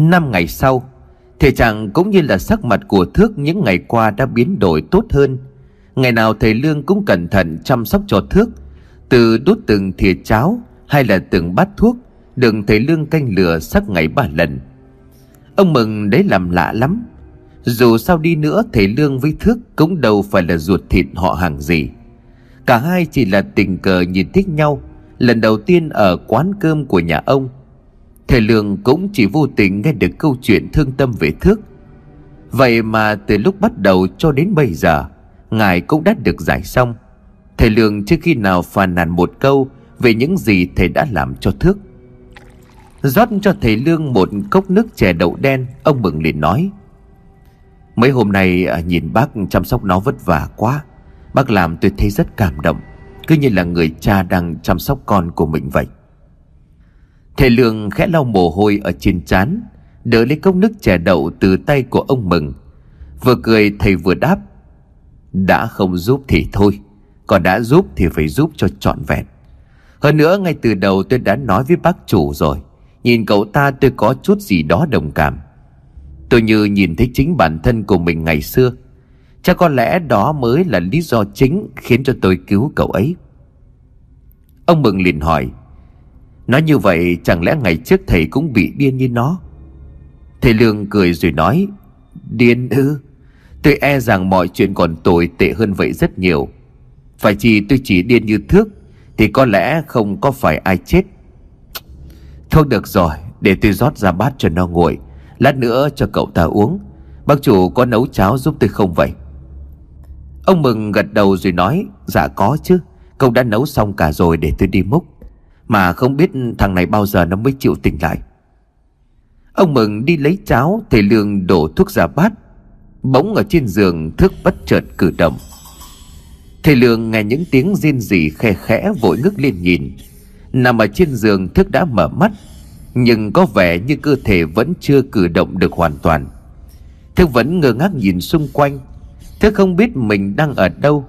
Năm ngày sau, Thể trạng cũng như là sắc mặt của Thước những ngày qua đã biến đổi tốt hơn. Ngày nào thầy Lương cũng cẩn thận chăm sóc cho Thước, Từ đút từng thìa cháo hay là từng bát thuốc Đừng thầy Lương canh lửa sắc ngày ba lần. Ông mừng đấy làm lạ lắm. Dù sao đi nữa, thầy Lương với Thước cũng đâu phải là ruột thịt họ hàng gì. Cả hai chỉ là tình cờ nhìn thích nhau. Lần đầu tiên ở quán cơm của nhà ông Thầy Lương cũng chỉ vô tình nghe được câu chuyện thương tâm về Thước. Vậy mà từ lúc bắt đầu cho đến bây giờ, Ngài cũng đã được giải xong. Thầy Lương chưa khi nào phàn nàn một câu Về những gì thầy đã làm cho Thước. Rót cho thầy Lương một cốc nước chè đậu đen, Ông Mừng liền nói, Mấy hôm nay à, nhìn bác chăm sóc nó vất vả quá. Bác làm tôi thấy rất cảm động, Cứ như là người cha đang chăm sóc con của mình vậy. Thầy Lương khẽ lau mồ hôi ở trên trán, Đỡ lấy cốc nước chè đậu từ tay của ông Mừng. Vừa cười, thầy vừa đáp, Đã không giúp thì thôi, Còn đã giúp thì phải giúp cho trọn vẹn. Hơn nữa, ngay từ đầu tôi đã nói với bác chủ rồi, Nhìn cậu ta tôi có chút gì đó đồng cảm. Tôi như nhìn thấy chính bản thân của mình ngày xưa, Chắc có lẽ đó mới là lý do chính Khiến cho tôi cứu cậu ấy. Ông Mừng liền hỏi Nói như vậy, chẳng lẽ ngày trước thầy cũng bị điên như nó? Thầy Lương cười rồi nói, Điên ư? Tôi e rằng mọi chuyện còn tồi tệ hơn vậy rất nhiều. Phải chỉ tôi chỉ điên như thước, Thì có lẽ không có phải ai chết. Thôi được rồi, Để tôi rót ra bát cho nó nguội, Lát nữa cho cậu ta uống. Bác chủ có nấu cháo giúp tôi không vậy? Ông Mừng gật đầu rồi nói Dạ có chứ, Cậu đã nấu xong cả rồi để tôi đi múc. Mà không biết thằng này bao giờ nó mới chịu tỉnh lại. Ông Mừng đi lấy cháo, Thầy Lương đổ thuốc ra bát, Bỗng ở trên giường thức bất chợt cử động. Thầy Lương nghe những tiếng rên rỉ khe khẽ vội ngước lên nhìn. Nằm ở trên giường thức đã mở mắt, Nhưng có vẻ như cơ thể vẫn chưa cử động được hoàn toàn. Thức vẫn ngơ ngác nhìn xung quanh, Thức không biết mình đang ở đâu.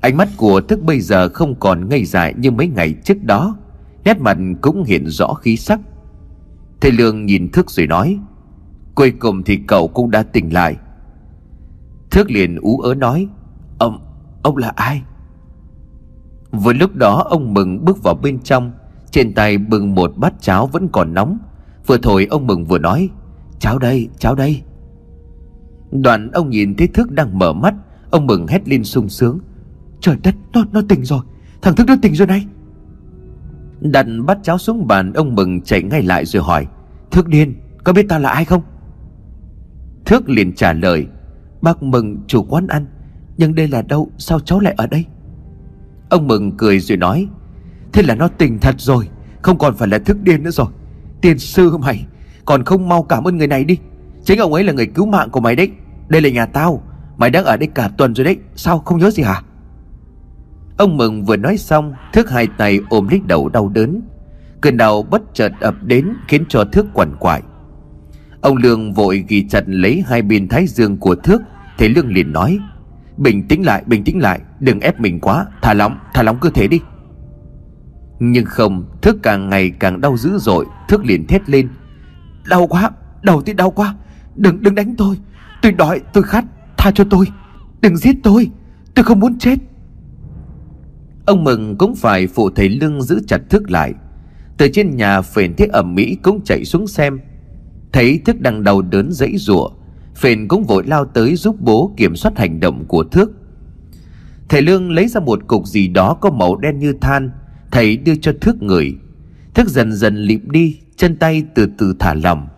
Ánh mắt của Thức bây giờ không còn ngây dại như mấy ngày trước đó. Nét mặt cũng hiện rõ khí sắc. Thầy Lương nhìn Thức rồi nói Cuối cùng thì cậu cũng đã tỉnh lại. Thước liền ú ớ nói Ông, ông là ai? Vừa lúc đó ông Mừng bước vào bên trong Trên tay bưng một bát cháo vẫn còn nóng. Vừa thổi ông Mừng vừa nói Cháo đây, cháo đây. Đoạn ông nhìn thấy Thức đang mở mắt Ông Mừng hét lên sung sướng Trời đất, nó, nó tỉnh rồi Thằng Thức nó tỉnh rồi này. Đặt bắt cháo xuống bàn Ông Mừng chạy ngay lại rồi hỏi thước điên, có biết ta là ai không? thước liền trả lời Bác Mừng chủ quán ăn Nhưng đây là đâu, sao cháu lại ở đây? Ông Mừng cười rồi nói Thế là nó tình thật rồi Không còn phải là thức điên nữa rồi Tiền sư mày Còn không mau cảm ơn người này đi Chính ông ấy là người cứu mạng của mày đấy Đây là nhà tao Mày đang ở đây cả tuần rồi đấy Sao không nhớ gì hả Ông Mừng vừa nói xong, thước hai tay ôm lấy đầu đau đớn. Cơn đau bất chợt ập đến Khiến cho thước quằn quại. Ông Lương vội ghi chặt lấy hai bên thái dương của Thước. Thế Lương liền nói, Bình tĩnh lại, bình tĩnh lại, Đừng ép mình quá, Thả lỏng thả lỏng cơ thể đi. Nhưng không, thước càng ngày càng đau dữ dội, thước liền thét lên, Đau quá, Đầu tôi đau quá, Đừng đừng đánh tôi Tôi đói, tôi khát, Tha cho tôi, Đừng giết tôi Tôi không muốn chết. Ông Mừng cũng phải phụ thầy Lương giữ chặt Thức lại. Từ trên nhà phền thiết ẩm mỹ cũng chạy xuống xem. Thấy Thức đang đau đớn dãy rủa Phền cũng vội lao tới giúp bố kiểm soát hành động của Thước. Thầy Lương lấy ra một cục gì đó có màu đen như than, Thầy đưa cho Thước người Thước dần dần lịm đi, Chân tay từ từ thả lỏng.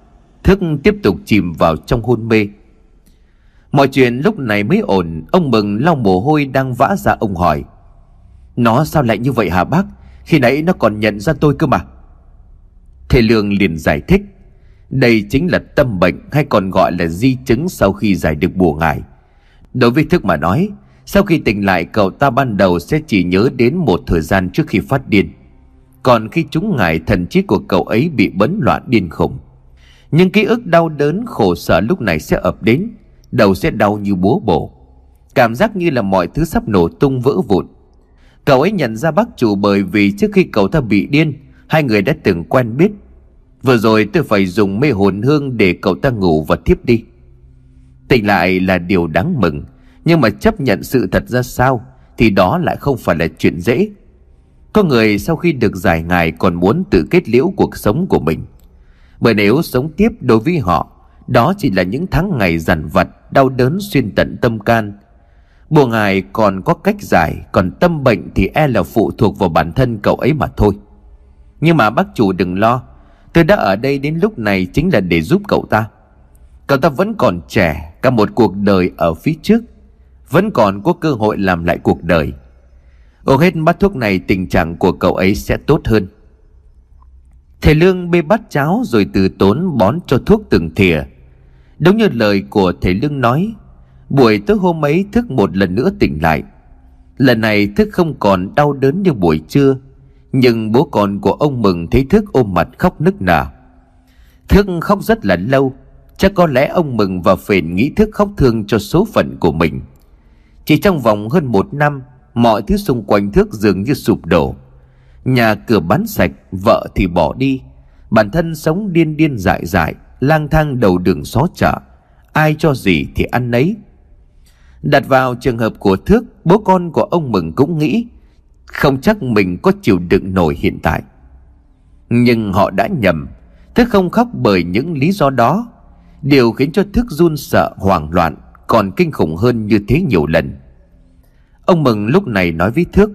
Thức tiếp tục chìm vào trong hôn mê. Mọi chuyện lúc này mới ổn, Ông Mừng lau mồ hôi đang vã ra ông hỏi. Nó sao lại như vậy hả bác Khi nãy nó còn nhận ra tôi cơ mà Thầy Lương liền giải thích đây chính là tâm bệnh hay còn gọi là di chứng sau khi giải được bùa ngải. Đối với Thức mà nói, sau khi tỉnh lại cậu ta ban đầu sẽ chỉ nhớ đến một thời gian trước khi phát điên. Còn khi chúng ngải thần trí của cậu ấy bị bấn loạn điên khủng. Nhưng ký ức đau đớn khổ sở lúc này sẽ ập đến, đầu sẽ đau như búa bổ. Cảm giác như là mọi thứ sắp nổ tung vỡ vụn. Cậu ấy nhận ra bác chủ bởi vì trước khi cậu ta bị điên, hai người đã từng quen biết. Vừa rồi tôi phải dùng mê hồn hương để cậu ta ngủ và thiếp đi. Tỉnh lại là điều đáng mừng Nhưng mà chấp nhận sự thật ra sao Thì đó lại không phải là chuyện dễ. Có người sau khi được giải ngài còn muốn tự kết liễu cuộc sống của mình. Bởi nếu sống tiếp đối với họ Đó chỉ là những tháng ngày dằn vặt Đau đớn xuyên tận tâm can Bùa ngài còn có cách giải, Còn tâm bệnh thì e là phụ thuộc vào bản thân cậu ấy mà thôi. Nhưng mà bác chủ đừng lo, Tôi đã ở đây đến lúc này chính là để giúp cậu ta. Cậu ta vẫn còn trẻ, Cả một cuộc đời ở phía trước, Vẫn còn có cơ hội làm lại cuộc đời. Uống hết bát thuốc này, tình trạng của cậu ấy sẽ tốt hơn. Thầy Lương bê bát cháo rồi từ tốn bón cho thuốc từng thìa. Đúng như lời của thầy Lương nói Buổi tối hôm ấy thức một lần nữa tỉnh lại. Lần này thức không còn đau đớn như buổi trưa, Nhưng bố con của ông mừng thấy thức ôm mặt khóc nức nở. Thức khóc rất là lâu, Chắc có lẽ ông mừng và phền nghĩ thức khóc thương cho số phận của mình. Chỉ trong vòng hơn một năm, Mọi thứ xung quanh thức dường như sụp đổ. Nhà cửa bán sạch, Vợ thì bỏ đi. Bản thân sống điên điên dại dại, Lang thang đầu đường xó chợ. Ai cho gì thì ăn nấy. Đặt vào trường hợp của Thước, Bố con của ông Mừng cũng nghĩ, Không chắc mình có chịu đựng nổi hiện tại. Nhưng họ đã nhầm Thức không khóc bởi những lý do đó. Điều khiến cho Thức run sợ, hoảng loạn, Còn kinh khủng hơn như thế nhiều lần. Ông Mừng lúc này nói với Thước,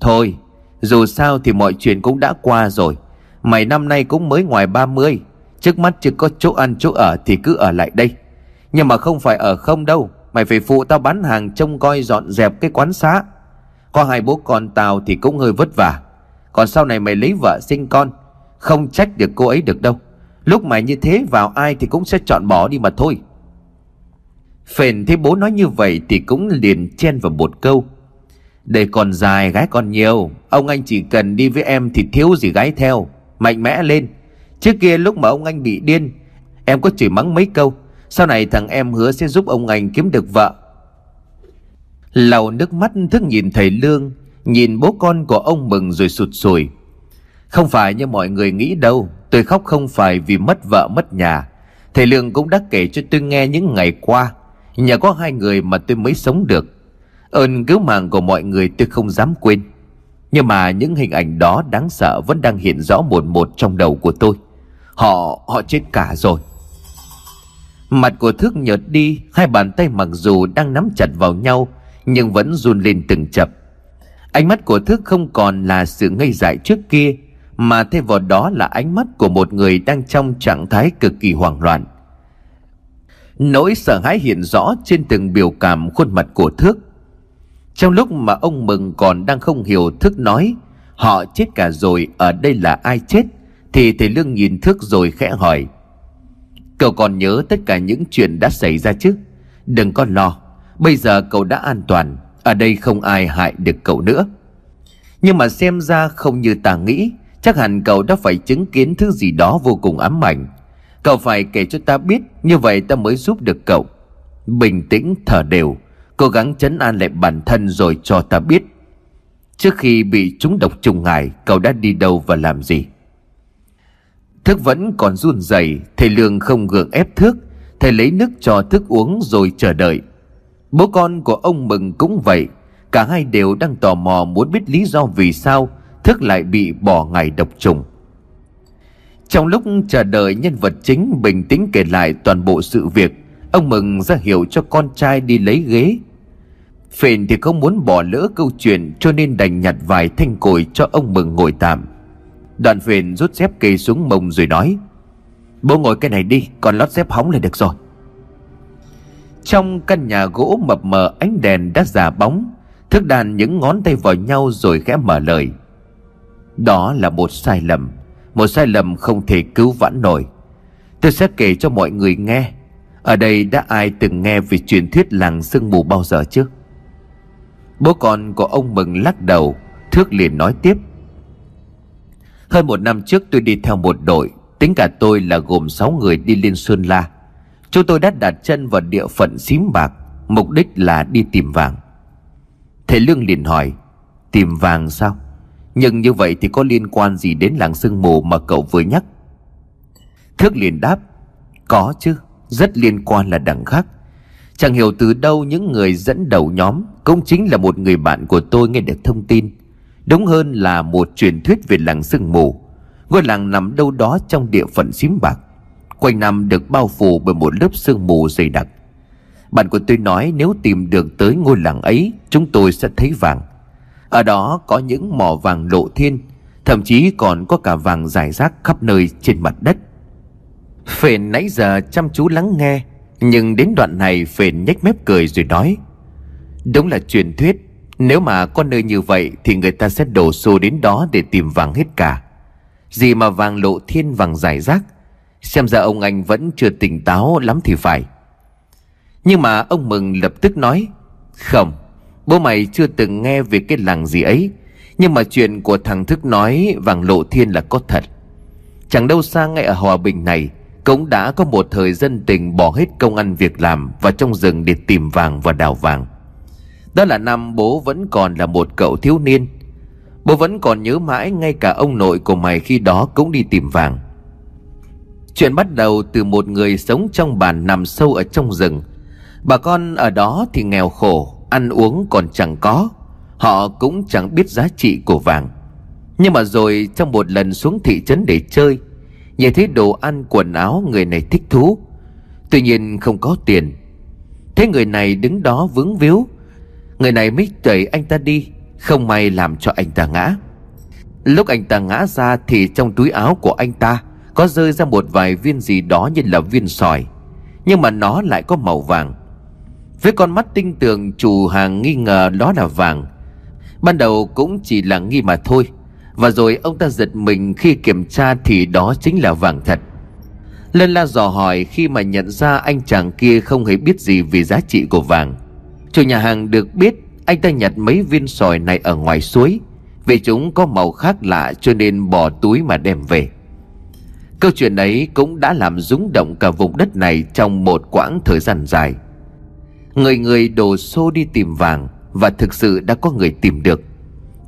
Thôi, dù sao thì mọi chuyện cũng đã qua rồi. Mày năm nay cũng mới ngoài 30 Trước mắt chưa có chỗ ăn chỗ ở Thì cứ ở lại đây. Nhưng mà không phải ở không đâu. Mày phải phụ tao bán hàng trông coi dọn dẹp cái quán xá. Có hai bố con tao thì cũng hơi vất vả. Còn sau này mày lấy vợ sinh con, Không trách được cô ấy được đâu. Lúc mày như thế vào ai thì cũng sẽ chọn bỏ đi mà thôi. Phền thấy bố nói như vậy thì cũng liền chen vào một câu. Để còn dài gái còn nhiều, Ông anh chỉ cần đi với em thì thiếu gì gái theo. Mạnh mẽ lên. Trước kia lúc mà ông anh bị điên, Em có chửi mắng mấy câu. Sau này thằng em hứa sẽ giúp ông anh kiếm được vợ. Lầu nước mắt thức nhìn thầy Lương Nhìn bố con của ông mừng rồi sụt sùi. Không phải như mọi người nghĩ đâu Tôi khóc không phải vì mất vợ mất nhà. Thầy Lương cũng đã kể cho tôi nghe những ngày qua Nhà có hai người mà tôi mới sống được. Ơn cứu mạng của mọi người tôi không dám quên. Nhưng mà những hình ảnh đó đáng sợ Vẫn đang hiện rõ một một trong đầu của tôi. Họ, họ chết cả rồi. Mặt của Thước nhợt đi Hai bàn tay mặc dù đang nắm chặt vào nhau Nhưng vẫn run lên từng chập. Ánh mắt của Thước không còn là sự ngây dại trước kia Mà thay vào đó là ánh mắt của một người đang trong trạng thái cực kỳ hoảng loạn. Nỗi sợ hãi hiện rõ trên từng biểu cảm khuôn mặt của Thước Trong lúc mà ông Mừng còn đang không hiểu Thước nói Họ chết cả rồi, ở đây là ai chết? Thì thầy Lương nhìn Thước rồi khẽ hỏi Cậu còn nhớ tất cả những chuyện đã xảy ra chứ? Đừng có lo, Bây giờ cậu đã an toàn, Ở đây không ai hại được cậu nữa. Nhưng mà xem ra không như ta nghĩ, Chắc hẳn cậu đã phải chứng kiến thứ gì đó vô cùng ám ảnh. Cậu phải kể cho ta biết, Như vậy ta mới giúp được cậu. Bình tĩnh, thở đều, Cố gắng chấn an lại bản thân rồi cho ta biết. Trước khi bị trúng độc trùng ngài Cậu đã đi đâu và làm gì? Thức vẫn còn run rẩy, Thầy Lương không gượng ép Thức. Thầy lấy nước cho Thức uống rồi chờ đợi. Bố con của ông Mừng cũng vậy, Cả hai đều đang tò mò muốn biết lý do vì sao Thức lại bị bỏ ngày độc trùng. Trong lúc chờ đợi nhân vật chính bình tĩnh kể lại toàn bộ sự việc, Ông Mừng ra hiệu cho con trai đi lấy ghế. Phền thì không muốn bỏ lỡ câu chuyện Cho nên đành nhặt vài thanh cồi cho ông Mừng ngồi tạm. Đoàn phiền rút dép kề xuống mông rồi nói, Bố ngồi cái này đi Còn lót dép hóng là được rồi. Trong căn nhà gỗ mập mờ, ánh đèn đã già bóng, Thức đàn những ngón tay vào nhau rồi khẽ mở lời. Đó là một sai lầm, một sai lầm không thể cứu vãn nổi. Tôi sẽ kể cho mọi người nghe, Ở đây đã ai từng nghe về truyền thuyết làng sương mù bao giờ chứ Bố con của ông Mừng lắc đầu, Thước liền nói tiếp hơn một năm trước tôi đi theo một đội, Tính cả tôi là gồm 6 người đi lên Sơn La. Chúng tôi đã đặt chân vào địa phận xím bạc, Mục đích là đi tìm vàng. Thầy Lương liền hỏi, Tìm vàng sao? Nhưng như vậy thì có liên quan gì đến làng sương mù mà cậu vừa nhắc? Thước liền đáp, Có chứ, Rất liên quan là đằng khác. Chẳng hiểu từ đâu những người dẫn đầu nhóm Cũng chính là một người bạn của tôi nghe được thông tin. Đúng hơn là một truyền thuyết về làng sương mù. Ngôi làng nằm đâu đó trong địa phận xím bạc. Quanh năm được bao phủ bởi một lớp sương mù dày đặc. Bạn của tôi nói nếu tìm được tới ngôi làng ấy, Chúng tôi sẽ thấy vàng. Ở đó có những mỏ vàng lộ thiên, Thậm chí còn có cả vàng rải rác khắp nơi trên mặt đất. Phền nãy giờ chăm chú lắng nghe, Nhưng đến đoạn này Phền nhếch mép cười rồi nói, Đúng là truyền thuyết. Nếu mà có nơi như vậy Thì người ta sẽ đổ xô đến đó để tìm vàng hết cả. Gì mà vàng lộ thiên, vàng giải rác? Xem ra ông anh vẫn chưa tỉnh táo lắm thì phải. Nhưng mà ông Mừng lập tức nói, Không, Bố mày chưa từng nghe về cái làng gì ấy. Nhưng mà chuyện của thằng Thức nói Vàng lộ thiên là có thật. Chẳng đâu xa ngay ở Hòa Bình này, Cũng đã có một thời dân tình bỏ hết công ăn việc làm và trong rừng để tìm vàng và đào vàng. Đó là năm bố vẫn còn là một cậu thiếu niên. Bố vẫn còn nhớ mãi ngay cả ông nội của mày khi đó cũng đi tìm vàng. Chuyện bắt đầu từ một người sống trong bản nằm sâu ở trong rừng. Bà con ở đó thì nghèo khổ, Ăn uống còn chẳng có. Họ cũng chẳng biết giá trị của vàng. Nhưng mà rồi trong một lần xuống thị trấn để chơi, Nhìn thấy đồ ăn, quần áo người này thích thú. Tuy nhiên không có tiền. Thế người này đứng đó vướng víu Người này mới đẩy anh ta đi, Không may làm cho anh ta ngã. Lúc anh ta ngã ra thì trong túi áo của anh ta Có rơi ra một vài viên gì đó như là viên sỏi, Nhưng mà nó lại có màu vàng. Với con mắt tinh tường, chủ hàng nghi ngờ đó là vàng. Ban đầu cũng chỉ là nghi mà thôi, Và rồi ông ta giật mình khi kiểm tra thì đó chính là vàng thật. Lân la dò hỏi khi mà nhận ra anh chàng kia không hề biết gì về giá trị của vàng. Chủ nhà hàng được biết anh ta nhặt mấy viên sỏi này ở ngoài suối. Vì chúng có màu khác lạ cho nên bỏ túi mà đem về. Câu chuyện ấy cũng đã làm rúng động cả vùng đất này trong một quãng thời gian dài. Người người đổ xô đi tìm vàng Và thực sự đã có người tìm được.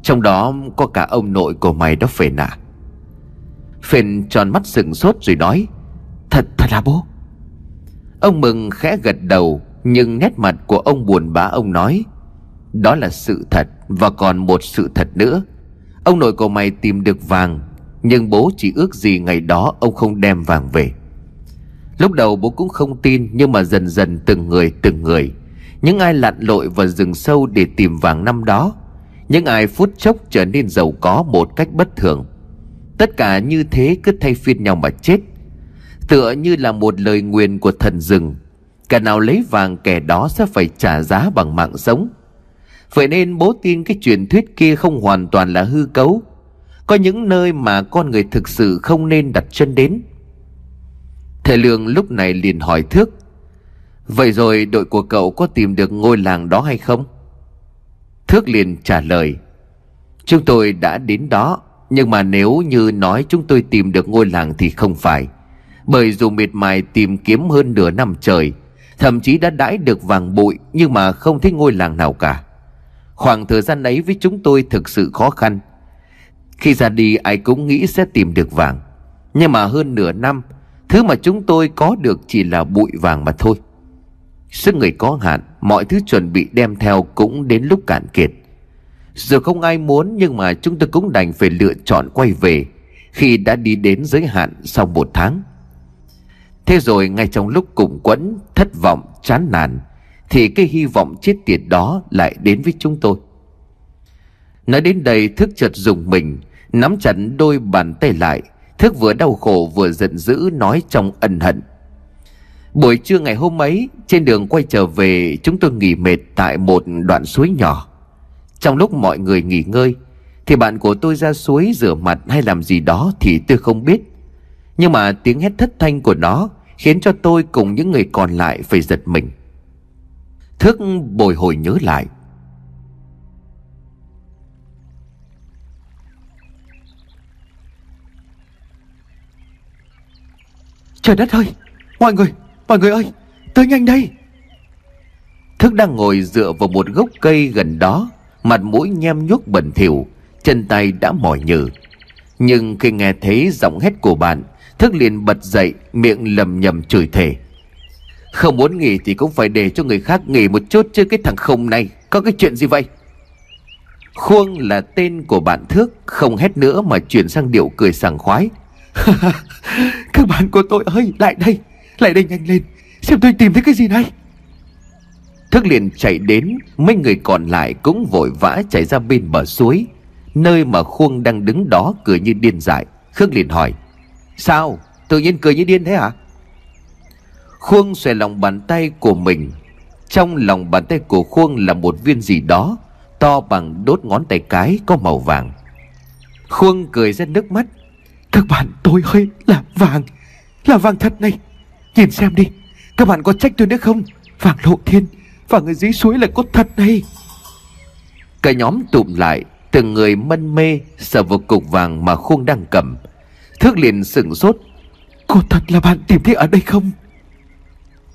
Trong đó có cả ông nội của mày đó phền nạ Phền tròn mắt sừng sốt rồi nói, Thật thật là bố? Ông mừng khẽ gật đầu nhưng nét mặt của ông buồn bã ông nói, Đó là sự thật Và còn một sự thật nữa. Ông nội của mày tìm được vàng, Nhưng bố chỉ ước gì ngày đó Ông không đem vàng về. Lúc đầu bố cũng không tin, Nhưng mà dần dần từng người từng người. Những ai lặn lội vào rừng sâu Để tìm vàng năm đó, Những ai phút chốc trở nên giàu có Một cách bất thường. Tất cả như thế cứ thay phiên nhau mà chết. Tựa như là một lời nguyền của thần rừng Kẻ nào lấy vàng, kẻ đó sẽ phải trả giá bằng mạng sống. Vậy nên bố tin cái truyền thuyết kia không hoàn toàn là hư cấu. Có những nơi mà con người thực sự không nên đặt chân đến. Thầy Lương lúc này liền hỏi Thước, Vậy rồi đội của cậu có tìm được ngôi làng đó hay không? Thước liền trả lời, Chúng tôi đã đến đó, Nhưng mà nếu như nói chúng tôi tìm được ngôi làng thì không phải, Bởi dù miệt mài tìm kiếm hơn nửa năm trời Thậm chí đã đãi được vàng bụi Nhưng mà không thấy ngôi làng nào cả. Khoảng thời gian ấy với chúng tôi thực sự khó khăn. Khi ra đi, ai cũng nghĩ sẽ tìm được vàng. Nhưng mà hơn nửa năm, Thứ mà chúng tôi có được chỉ là bụi vàng mà thôi. Sức người có hạn, Mọi thứ chuẩn bị đem theo cũng đến lúc cạn kiệt. Dù không ai muốn, Nhưng mà chúng tôi cũng đành phải lựa chọn quay về. Khi đã đi đến giới hạn sau một tháng Thế rồi ngay trong lúc cùng quẫn Thất vọng, chán nản Thì cái hy vọng chết tiệt đó lại đến với chúng tôi. Nói đến đây thức chợt dùng mình Nắm chặt đôi bàn tay lại Thức vừa đau khổ vừa giận dữ nói trong ân hận. Buổi trưa ngày hôm ấy Trên đường quay trở về Chúng tôi nghỉ mệt tại một đoạn suối nhỏ. Trong lúc mọi người nghỉ ngơi Thì bạn của tôi ra suối rửa mặt hay làm gì đó Thì tôi không biết. Nhưng mà tiếng hét thất thanh của nó Khiến cho tôi cùng những người còn lại phải giật mình. Thức bồi hồi nhớ lại. Trời đất ơi! Mọi người! Mọi người ơi! Tới nhanh đây! Thức đang ngồi dựa vào một gốc cây gần đó, Mặt mũi nhem nhuốc bẩn thỉu, Chân tay đã mỏi nhừ. Nhưng khi nghe thấy giọng hét của bạn Thức liền bật dậy, Miệng lầm nhầm chửi thề. Không muốn nghỉ thì cũng phải để cho người khác nghỉ một chút Chứ cái thằng không này, Có cái chuyện gì vậy? Khuông là tên của bạn Thước, Không hét nữa mà chuyển sang điệu cười sảng khoái. Các bạn của tôi ơi, lại đây Lại đây nhanh lên, Xem tôi tìm thấy cái gì đây. Thức liền chạy đến, Mấy người còn lại cũng vội vã chạy ra bên bờ suối. Nơi mà Khuông đang đứng đó cười như điên dại, Khước liền hỏi Sao? Tự nhiên cười như điên thế hả? Khuông xòe lòng bàn tay của mình. Trong lòng bàn tay của Khuông là một viên gì đó, To bằng đốt ngón tay cái có màu vàng. Khuông cười ra nước mắt. Các bạn, tôi ơi là vàng. Là vàng thật này. Nhìn xem đi. Các bạn có trách tôi nữa không? Vàng lộ thiên, Vàng ở dưới suối là có thật này. Cả nhóm tụm lại, Từng người mân mê Sờ vào cục vàng mà Khuông đang cầm. Thước liền sừng sốt. Cô thật là bạn tìm thấy ở đây không?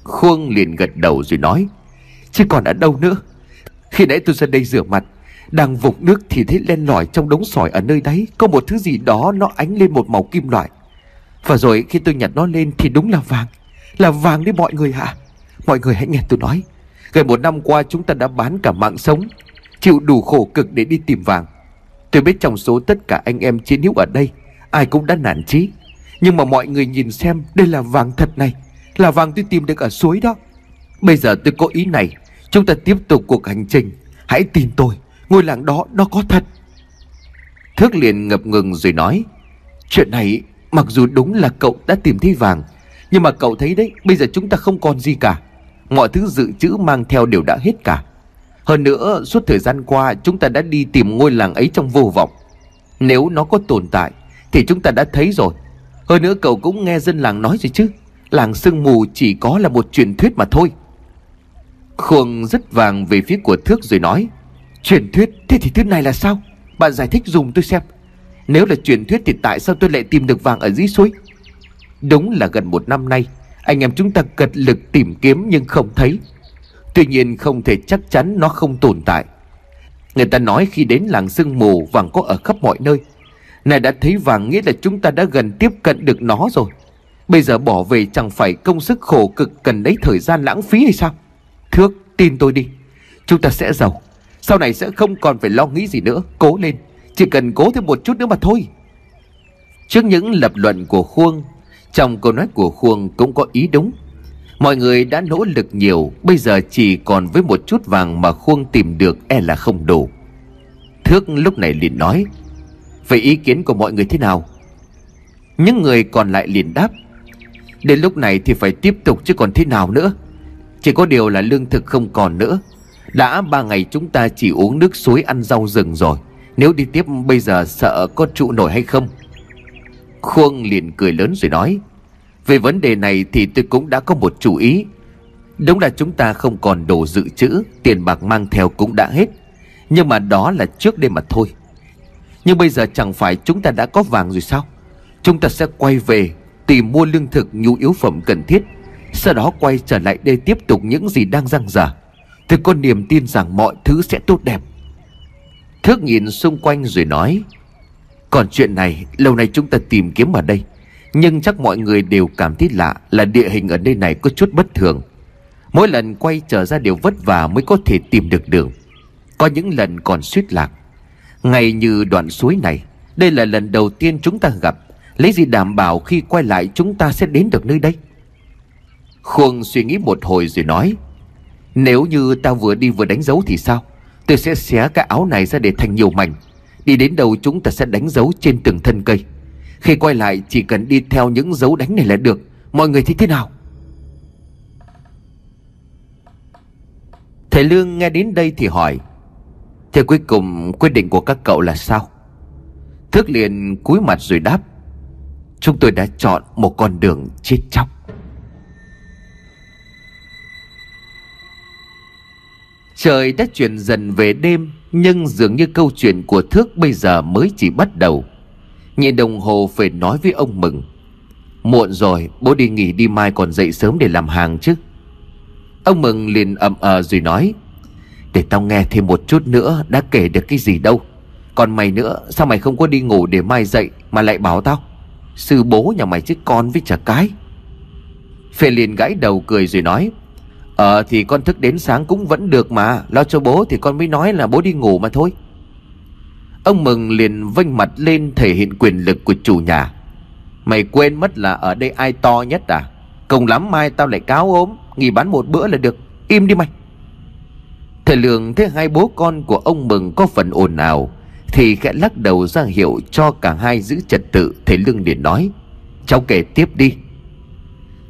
Khuông liền gật đầu rồi nói. Chứ còn ở đâu nữa? Khi nãy tôi ra đây rửa mặt, Đang vục nước thì thấy len lỏi trong đống sỏi ở nơi đấy. Có một thứ gì đó nó ánh lên một màu kim loại. Và rồi khi tôi nhặt nó lên thì đúng là vàng. Là vàng đấy mọi người hả? Mọi người hãy nghe tôi nói. Gần một năm qua chúng ta đã bán cả mạng sống, Chịu đủ khổ cực để đi tìm vàng. Tôi biết trong số tất cả anh em chiến hữu ở đây Ai cũng đã nản chí. Nhưng mà mọi người nhìn xem, Đây là vàng thật này. Là vàng tôi tìm được ở suối đó. Bây giờ tôi có ý này. Chúng ta tiếp tục cuộc hành trình. Hãy tin tôi, Ngôi làng đó nó có thật. Thước liền ngập ngừng rồi nói, Chuyện này, mặc dù đúng là cậu đã tìm thấy vàng, Nhưng mà cậu thấy đấy, Bây giờ chúng ta không còn gì cả. Mọi thứ dự trữ mang theo đều đã hết cả. Hơn nữa, suốt thời gian qua, Chúng ta đã đi tìm ngôi làng ấy trong vô vọng. Nếu nó có tồn tại thì chúng ta đã thấy rồi. Hơn nữa cậu cũng nghe dân làng nói rồi chứ. Làng sương mù chỉ có là một truyền thuyết mà thôi. Khuông rất vàng về phía của Thước rồi nói, Truyền thuyết? Thế thì thứ này là sao? Bạn giải thích dùng tôi xem. Nếu là truyền thuyết thì tại sao tôi lại tìm được vàng ở dưới suối? Đúng là gần một năm nay, Anh em chúng ta cật lực tìm kiếm nhưng không thấy. Tuy nhiên không thể chắc chắn nó không tồn tại. Người ta nói khi đến làng sương mù, vàng có ở khắp mọi nơi. Này đã thấy vàng nghĩa là chúng ta đã gần tiếp cận được nó rồi. Bây giờ bỏ về chẳng phải công sức khổ cực cần lấy thời gian lãng phí hay sao? Thước, tin tôi đi. Chúng ta sẽ giàu. Sau này sẽ không còn phải lo nghĩ gì nữa. Cố lên. Chỉ cần cố thêm một chút nữa mà thôi. Trước những lập luận của Khuông, Trong câu nói của Khuông cũng có ý đúng. Mọi người đã nỗ lực nhiều, Bây giờ chỉ còn với một chút vàng mà Khuông tìm được e là không đủ. Thước lúc này liền nói Vậy ý kiến của mọi người thế nào? Những người còn lại liền đáp, Đến lúc này thì phải tiếp tục chứ còn thế nào nữa? Chỉ có điều là lương thực không còn nữa. Đã ba ngày chúng ta chỉ uống nước suối ăn rau rừng rồi. Nếu đi tiếp, bây giờ sợ có trụ nổi hay không? Khuông liền cười lớn rồi nói, Về vấn đề này thì tôi cũng đã có một chủ ý. Đúng là chúng ta không còn đồ dự trữ, Tiền bạc mang theo cũng đã hết. Nhưng mà đó là trước đây mà thôi. Nhưng bây giờ chẳng phải chúng ta đã có vàng rồi sao? Chúng ta sẽ quay về Tìm mua lương thực nhu yếu phẩm cần thiết, Sau đó quay trở lại đây tiếp tục những gì đang răng dở. Thì có niềm tin rằng mọi thứ sẽ tốt đẹp. Thước nhìn xung quanh rồi nói, Còn chuyện này, lâu nay chúng ta tìm kiếm ở đây. Nhưng chắc mọi người đều cảm thấy lạ Là địa hình ở đây này có chút bất thường. Mỗi lần quay trở ra đều vất vả mới có thể tìm được đường. Có những lần còn suýt lạc. Ngay như đoạn suối này, Đây là lần đầu tiên chúng ta gặp. Lấy gì đảm bảo khi quay lại chúng ta sẽ đến được nơi đây? Khuông suy nghĩ một hồi rồi nói, Nếu như ta vừa đi vừa đánh dấu thì sao? Tôi sẽ xé cái áo này ra để thành nhiều mảnh. Đi đến đâu chúng ta sẽ đánh dấu trên từng thân cây. Khi quay lại, chỉ cần đi theo những dấu đánh này là được. Mọi người thấy thế nào? Thầy Lương nghe đến đây thì hỏi Thế cuối cùng quyết định của các cậu là sao? Thước liền cúi mặt rồi đáp, Chúng tôi đã chọn một con đường chết chóc. Trời đã chuyển dần về đêm, Nhưng dường như câu chuyện của Thước bây giờ mới chỉ bắt đầu. Nhìn đồng hồ phải nói với ông Mừng, Muộn rồi, bố đi nghỉ đi mai còn dậy sớm để làm hàng chứ. Ông Mừng liền ậm ờ rồi nói để tao nghe thêm một chút nữa Đã kể được cái gì đâu. Còn mày nữa, Sao mày không có đi ngủ để mai dậy Mà lại bảo tao? Sư bố nhà mày chứ con với chả cái. Phê liền gãi đầu cười rồi nói Ờ thì con thức đến sáng cũng vẫn được mà, Lo cho bố thì con mới nói là bố đi ngủ mà thôi. Ông Mừng liền vênh mặt lên thể hiện quyền lực của chủ nhà. Mày quên mất là ở đây ai to nhất à? Cùng lắm mai tao lại cáo ốm, Nghỉ bán một bữa là được. Im đi mày. Thầy Lương thấy hai bố con của ông Mừng có phần ồn ào, Thì khẽ lắc đầu ra hiệu cho cả hai giữ trật tự, Thầy Lương liền nói, Cháu kể tiếp đi.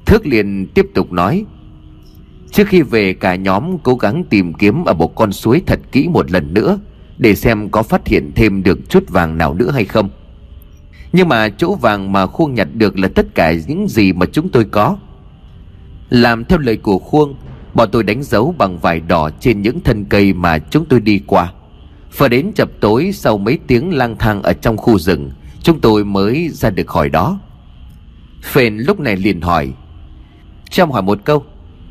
Thước liền tiếp tục nói, Trước khi về cả nhóm cố gắng tìm kiếm ở một con suối thật kỹ một lần nữa, Để xem có phát hiện thêm được chút vàng nào nữa hay không. Nhưng mà chỗ vàng mà Khuông nhặt được là tất cả những gì mà chúng tôi có. Làm theo lời của Khuông Bọn tôi đánh dấu bằng vải đỏ trên những thân cây mà chúng tôi đi qua. Và đến chập tối sau mấy tiếng lang thang ở trong khu rừng, Chúng tôi mới ra được khỏi đó. Phền lúc này liền hỏi Trong hỏi một câu,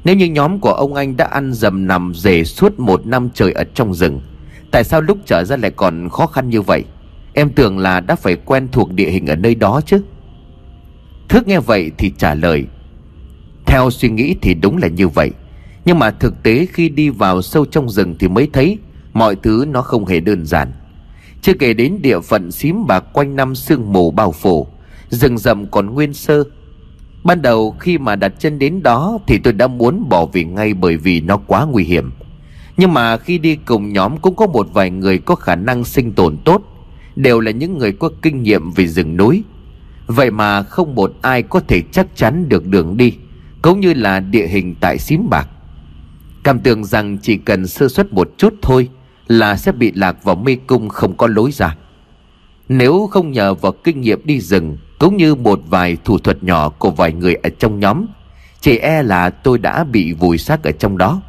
Nếu như nhóm của ông anh đã ăn dầm nằm rể suốt một năm trời ở trong rừng, Tại sao lúc trở ra lại còn khó khăn như vậy? Em tưởng là đã phải quen thuộc địa hình ở nơi đó chứ. Thước nghe vậy thì trả lời, Theo suy nghĩ thì đúng là như vậy. Nhưng mà thực tế khi đi vào sâu trong rừng thì mới thấy Mọi thứ nó không hề đơn giản. Chưa kể đến địa phận xím bạc quanh năm sương mù bao phủ, Rừng rậm còn nguyên sơ. Ban đầu khi mà đặt chân đến đó Thì tôi đã muốn bỏ về ngay bởi vì nó quá nguy hiểm. Nhưng mà khi đi cùng nhóm cũng có một vài người có khả năng sinh tồn tốt, Đều là những người có kinh nghiệm về rừng núi. Vậy mà không một ai có thể chắc chắn được đường đi, Cũng như là địa hình tại xím bạc. Cảm tưởng rằng chỉ cần sơ suất một chút thôi Là sẽ bị lạc vào mê cung không có lối ra. Nếu không nhờ vào kinh nghiệm đi rừng, cũng như một vài thủ thuật nhỏ của vài người ở trong nhóm, Chỉ e là tôi đã bị vùi xác ở trong đó.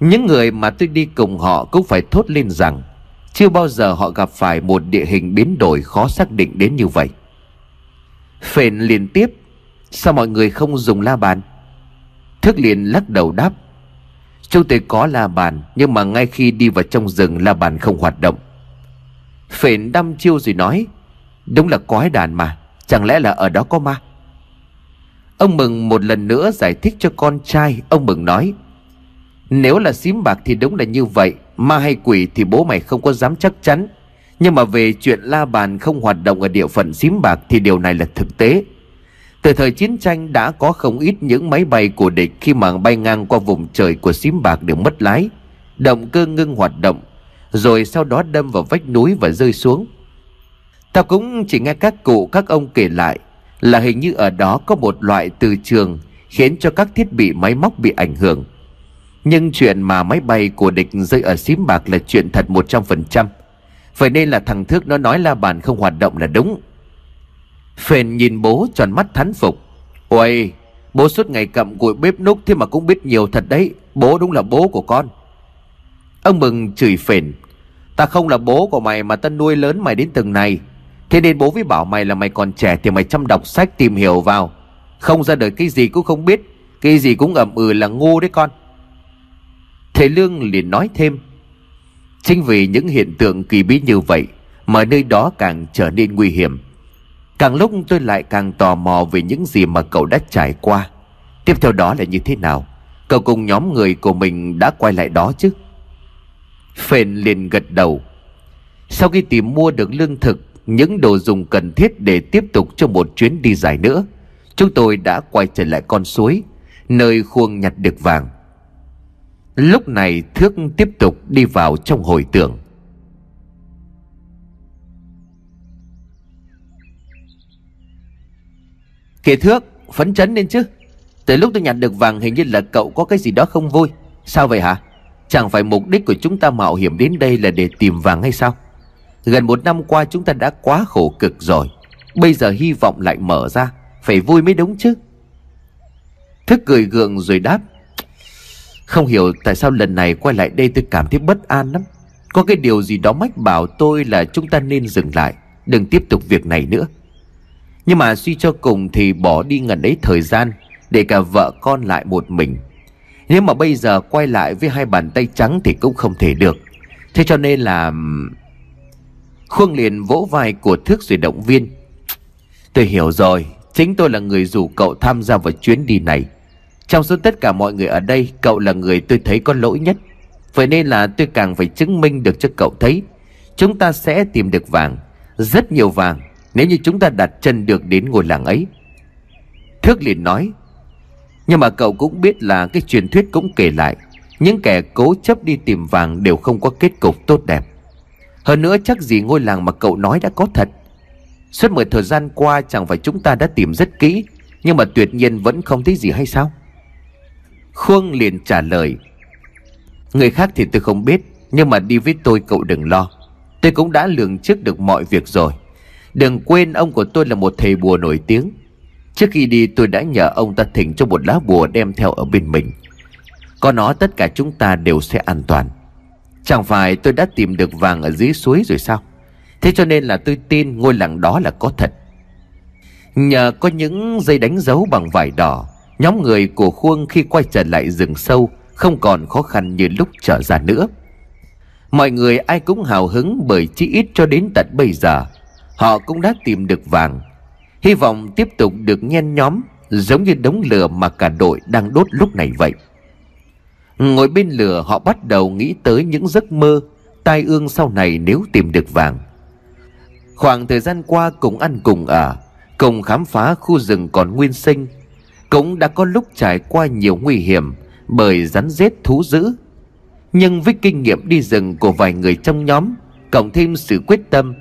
Những người mà tôi đi cùng họ cũng phải thốt lên rằng, Chưa bao giờ họ gặp phải một địa hình biến đổi khó xác định đến như vậy. Phền liên tiếp, Sao mọi người không dùng la bàn? Thức liền lắc đầu đáp Chúng tôi có la bàn, Nhưng mà ngay khi đi vào trong rừng, la bàn không hoạt động. Phền đăm chiêu rồi nói, Đúng là quái đàn mà, Chẳng lẽ là ở đó có ma? Ông Mừng một lần nữa giải thích cho con trai, Ông Mừng nói, Nếu là xím bạc thì đúng là như vậy, Ma hay quỷ thì bố mày không có dám chắc chắn. Nhưng mà về chuyện la bàn không hoạt động ở địa phận xím bạc Thì điều này là thực tế. Từ thời chiến tranh đã có không ít những máy bay của địch Khi mà bay ngang qua vùng trời của xím bạc đều mất lái, Động cơ ngưng hoạt động, Rồi sau đó đâm vào vách núi và rơi xuống. Tao cũng chỉ nghe các cụ, các ông kể lại Là hình như ở đó có một loại từ trường Khiến cho các thiết bị máy móc bị ảnh hưởng. Nhưng chuyện mà máy bay của địch rơi ở xím bạc là chuyện thật 100% Vậy nên là thằng Thước nó nói la bàn không hoạt động là đúng. Phền nhìn bố tròn mắt thán phục. Ôi Bố suốt ngày cầm cụi bếp núc Thế mà cũng biết nhiều thật đấy. Bố đúng là bố của con. Ông Mừng chửi phền. Ta không là bố của mày mà ta nuôi lớn mày đến từng này. Thế nên bố mới bảo mày là mày còn trẻ Thì mày chăm đọc sách tìm hiểu vào. Không ra đời cái gì cũng không biết. Cái gì cũng ẩm ừ là ngu đấy con. Thầy Lương liền nói thêm. Chính vì những hiện tượng kỳ bí như vậy Mà nơi đó càng trở nên nguy hiểm. Càng lúc tôi lại càng tò mò Về những gì mà cậu đã trải qua. Tiếp theo đó là như thế nào? Cậu cùng nhóm người của mình đã quay lại đó chứ? Phền liền gật đầu. Sau khi tìm mua được lương thực, những đồ dùng cần thiết để tiếp tục cho một chuyến đi dài nữa, chúng tôi đã quay trở lại con suối, nơi khuông nhặt được vàng. Lúc này thước tiếp tục đi vào trong hồi tưởng. Kể thước, phấn chấn lên chứ. Từ lúc tôi nhặt được vàng hình như là cậu có cái gì đó không vui. Sao vậy hả? Chẳng phải mục đích của chúng ta mạo hiểm đến đây là để tìm vàng hay sao? Gần một năm qua chúng ta đã quá khổ cực rồi. Bây giờ hy vọng lại mở ra. Phải vui mới đúng chứ. Thức cười gượng rồi đáp. Không hiểu tại sao lần này quay lại đây tôi cảm thấy bất an lắm. Có cái điều gì đó mách bảo tôi là chúng ta nên dừng lại. Đừng tiếp tục việc này nữa. Nhưng mà suy cho cùng thì bỏ đi ngần ấy thời gian, Để cả vợ con lại một mình. Nếu mà bây giờ quay lại với hai bàn tay trắng thì cũng không thể được. Thế cho nên là Khương liền vỗ vai của thước rồi động viên. Tôi hiểu rồi, Chính tôi là người rủ cậu tham gia vào chuyến đi này. Trong số tất cả mọi người ở đây, Cậu là người tôi thấy có lỗi nhất. Vậy nên là tôi càng phải chứng minh được cho cậu thấy, Chúng ta sẽ tìm được vàng, Rất nhiều vàng. Nếu như chúng ta đặt chân được đến ngôi làng ấy, Thước liền nói, Nhưng mà cậu cũng biết là Cái truyền thuyết cũng kể lại, Những kẻ cố chấp đi tìm vàng Đều không có kết cục tốt đẹp. Hơn nữa chắc gì ngôi làng mà cậu nói đã có thật. Suốt một thời gian qua chẳng phải chúng ta đã tìm rất kỹ, Nhưng mà tuyệt nhiên vẫn không thấy gì hay sao? Khuông liền trả lời, Người khác thì tôi không biết, Nhưng mà đi với tôi cậu đừng lo. Tôi cũng đã lường trước được mọi việc rồi. Đừng quên ông của tôi là một thầy bùa nổi tiếng. Trước khi đi, tôi đã nhờ ông ta thỉnh cho một lá bùa đem theo ở bên mình. Có nó, tất cả chúng ta đều sẽ an toàn. Chẳng phải tôi đã tìm được vàng ở dưới suối rồi sao? Thế cho nên là tôi tin ngôi làng đó là có thật. Nhờ có những dây đánh dấu bằng vải đỏ, Nhóm người của Khuông khi quay trở lại rừng sâu Không còn khó khăn như lúc trở ra nữa. Mọi người ai cũng hào hứng bởi chỉ ít cho đến tận bây giờ. Họ cũng đã tìm được vàng. Hy vọng tiếp tục được nhen nhóm Giống như đống lửa mà cả đội đang đốt lúc này vậy. Ngồi bên lửa, họ bắt đầu nghĩ tới những giấc mơ, Tai ương sau này nếu tìm được vàng. Khoảng thời gian qua cùng ăn cùng ở, Cùng khám phá khu rừng còn nguyên sinh, Cũng đã có lúc trải qua nhiều nguy hiểm Bởi rắn rết thú dữ. Nhưng với kinh nghiệm đi rừng của vài người trong nhóm, Cộng thêm sự quyết tâm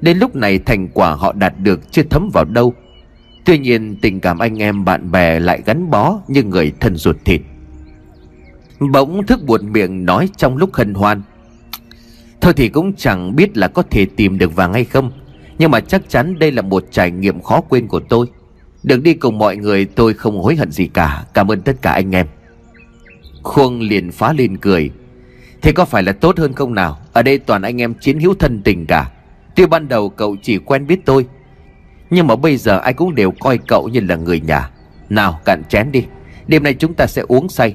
Đến lúc này thành quả họ đạt được chưa thấm vào đâu. Tuy nhiên, tình cảm anh em bạn bè lại gắn bó như người thân ruột thịt. Bỗng thức buồn miệng nói trong lúc hân hoan. Thôi thì cũng chẳng biết là có thể tìm được vàng hay không, Nhưng mà chắc chắn đây là một trải nghiệm khó quên của tôi. Được đi cùng mọi người, tôi không hối hận gì cả. Cảm ơn tất cả anh em. Khuông liền phá lên cười. Thế có phải là tốt hơn không nào? Ở đây toàn anh em chiến hữu thân tình cả. Tuy ban đầu cậu chỉ quen biết tôi, Nhưng mà bây giờ ai cũng đều coi cậu như là người nhà. Nào, cạn chén đi. Đêm nay chúng ta sẽ uống say.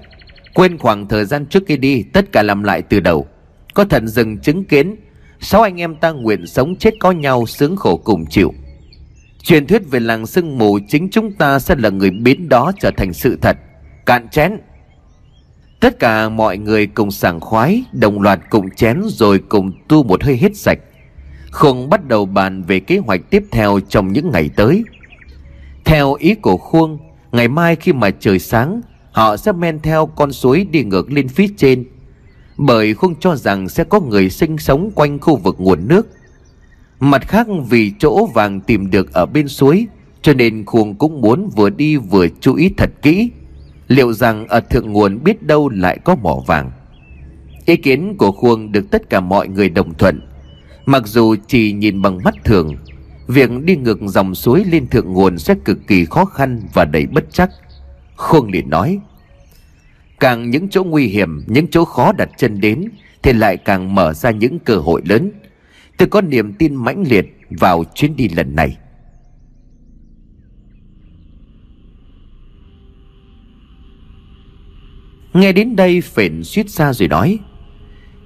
Quên khoảng thời gian trước khi đi, Tất cả làm lại từ đầu. Có thần rừng chứng kiến, Sáu anh em ta nguyện sống chết có nhau, Sướng khổ cùng chịu. Truyền thuyết về làng sương mù Chính chúng ta sẽ là người biến đó trở thành sự thật. Cạn chén. Tất cả mọi người cùng sảng khoái, Đồng loạt cùng chén Rồi cùng tu một hơi hết sạch. Khuông bắt đầu bàn về kế hoạch tiếp theo Trong những ngày tới Theo ý của Khuông Ngày mai khi mà trời sáng, Họ sẽ men theo con suối đi ngược lên phía trên bởi Khuông cho rằng sẽ có người sinh sống quanh khu vực nguồn nước. Mặt khác, vì chỗ vàng tìm được ở bên suối, cho nên Khuông cũng muốn vừa đi vừa chú ý thật kỹ liệu rằng ở thượng nguồn biết đâu lại có mỏ vàng. Ý kiến của Khuông được tất cả mọi người đồng thuận. Mặc dù chỉ nhìn bằng mắt thường, việc đi ngược dòng suối lên thượng nguồn sẽ cực kỳ khó khăn và đầy bất chắc. Khuông liền nói, Càng những chỗ nguy hiểm Những chỗ khó đặt chân đến Thì lại càng mở ra những cơ hội lớn. Tôi có niềm tin mãnh liệt Vào chuyến đi lần này. Nghe đến đây phển suýt xa rồi nói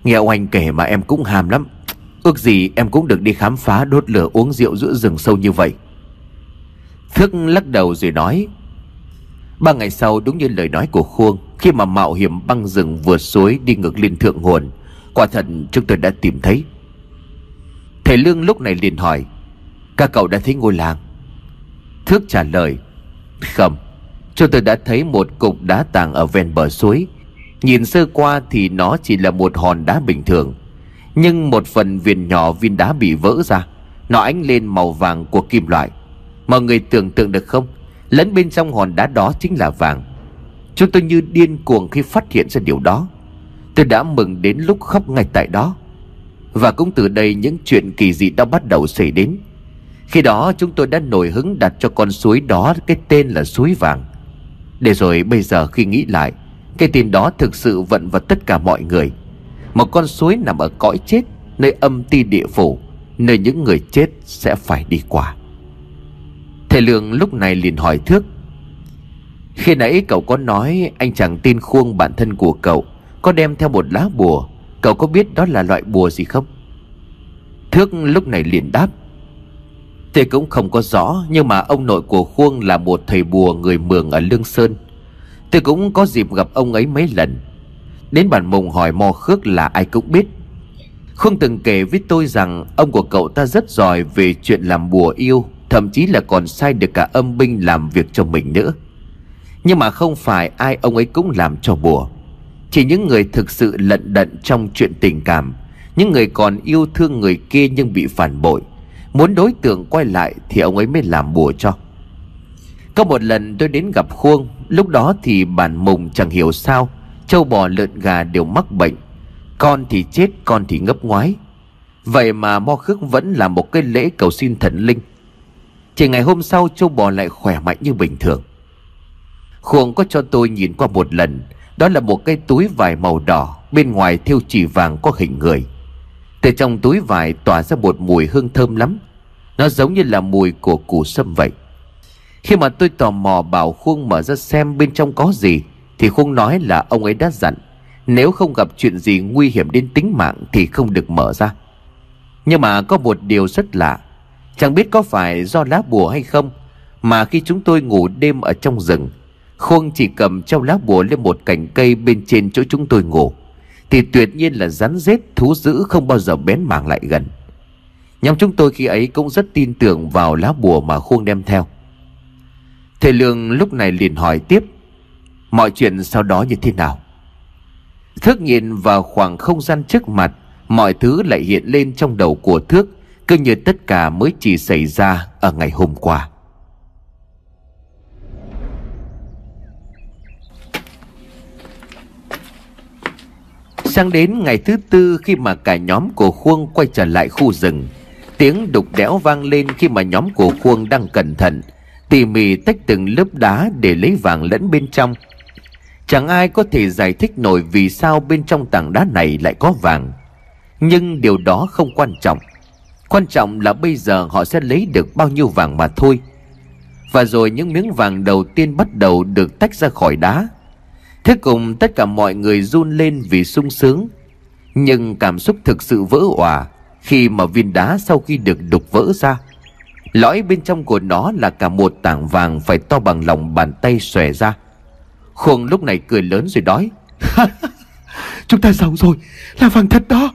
Nghe ông anh kể mà em cũng hàm lắm. Ước gì em cũng được đi khám phá đốt lửa uống rượu giữa rừng sâu như vậy. Thức lắc đầu rồi nói, Ba ngày sau, đúng như lời nói của Khuông, Khi mà mạo hiểm băng rừng vượt suối đi ngược lên thượng nguồn, Quả thật chúng tôi đã tìm thấy. Thầy Lương lúc này liền hỏi, Các cậu đã thấy ngôi làng? Thước trả lời, Không, Chúng tôi đã thấy một cục đá tàng ở ven bờ suối. Nhìn sơ qua thì nó chỉ là một hòn đá bình thường. Nhưng một phần viên nhỏ viên đá bị vỡ ra, Nó ánh lên màu vàng của kim loại. Mọi người tưởng tượng được không? Lẫn bên trong hòn đá đó chính là vàng. Chúng tôi như điên cuồng khi phát hiện ra điều đó. Tôi đã mừng đến lúc khóc ngay tại đó. Và cũng từ đây những chuyện kỳ dị đã bắt đầu xảy đến. Khi đó chúng tôi đã nổi hứng đặt cho con suối đó cái tên là suối vàng. Để rồi bây giờ khi nghĩ lại, Cái tên đó thực sự vận vào tất cả mọi người. Một con suối nằm ở cõi chết, Nơi âm ti địa phủ, Nơi những người chết sẽ phải đi qua. Thầy Lương lúc này liền hỏi Thước, Khi nãy cậu có nói Anh chàng tin khuông bản thân của cậu Có đem theo một lá bùa, Cậu có biết đó là loại bùa gì không? Thước lúc này liền đáp, Thầy cũng không có rõ, Nhưng mà ông nội của Khuông là một thầy bùa người Mường ở Lương Sơn. Tôi cũng có dịp gặp ông ấy mấy lần. Đến bản mùng hỏi mò khước là ai cũng biết. Khương từng kể với tôi rằng Ông của cậu ta rất giỏi về chuyện làm bùa yêu, Thậm chí là còn sai được cả âm binh làm việc cho mình nữa. Nhưng mà không phải ai ông ấy cũng làm cho bùa. Chỉ những người thực sự lận đận trong chuyện tình cảm, Những người còn yêu thương người kia nhưng bị phản bội. Muốn đối tượng quay lại thì ông ấy mới làm bùa cho. Có một lần tôi đến gặp Khuông, Lúc đó thì bản mùng chẳng hiểu sao Châu bò lợn gà đều mắc bệnh. Con thì chết, con thì ngấp ngoái. Vậy mà Mo Khước vẫn là một cái lễ cầu xin thần linh. Chỉ ngày hôm sau châu bò lại khỏe mạnh như bình thường. Khuông có cho tôi nhìn qua một lần. Đó là một cái túi vải màu đỏ, Bên ngoài thêu chỉ vàng có hình người. Từ trong túi vải tỏa ra một mùi hương thơm lắm. Nó giống như là mùi của củ sâm vậy. Khi mà tôi tò mò bảo Khuông mở ra xem bên trong có gì thì Khuông nói là ông ấy đã dặn. Nếu không gặp chuyện gì nguy hiểm đến tính mạng Thì không được mở ra. Nhưng mà có một điều rất lạ. Chẳng biết có phải do lá bùa hay không, Mà khi chúng tôi ngủ đêm ở trong rừng, Khuông chỉ cầm treo lá bùa lên một cành cây bên trên chỗ chúng tôi ngủ, thì tuyệt nhiên là rắn rết thú dữ không bao giờ bén mảng lại gần. Nhóm chúng tôi khi ấy cũng rất tin tưởng vào lá bùa mà Khuông đem theo. Thầy Lương lúc này liền hỏi tiếp Mọi chuyện sau đó như thế nào? Thước nhìn vào khoảng không gian trước mặt, Mọi thứ lại hiện lên trong đầu của Thước Cứ như tất cả mới chỉ xảy ra ở ngày hôm qua. Sang đến ngày thứ tư khi mà cả nhóm của Khuông quay trở lại khu rừng, Tiếng đục đẽo vang lên khi mà nhóm của Khuông đang cẩn thận, Tỉ mỉ tách từng lớp đá để lấy vàng lẫn bên trong. Chẳng ai có thể giải thích nổi vì sao bên trong tảng đá này lại có vàng. Nhưng điều đó không quan trọng. Quan trọng là bây giờ họ sẽ lấy được bao nhiêu vàng mà thôi. Và rồi những miếng vàng đầu tiên bắt đầu được tách ra khỏi đá. Thế cùng tất cả mọi người run lên vì sung sướng. Nhưng cảm xúc thực sự vỡ òa Khi mà viên đá sau khi được đục vỡ ra. Lõi bên trong của nó là cả một tảng vàng phải to bằng lòng bàn tay xòe ra. Khuông lúc này cười lớn rồi nói. Chúng ta giàu rồi Là vàng thật đó.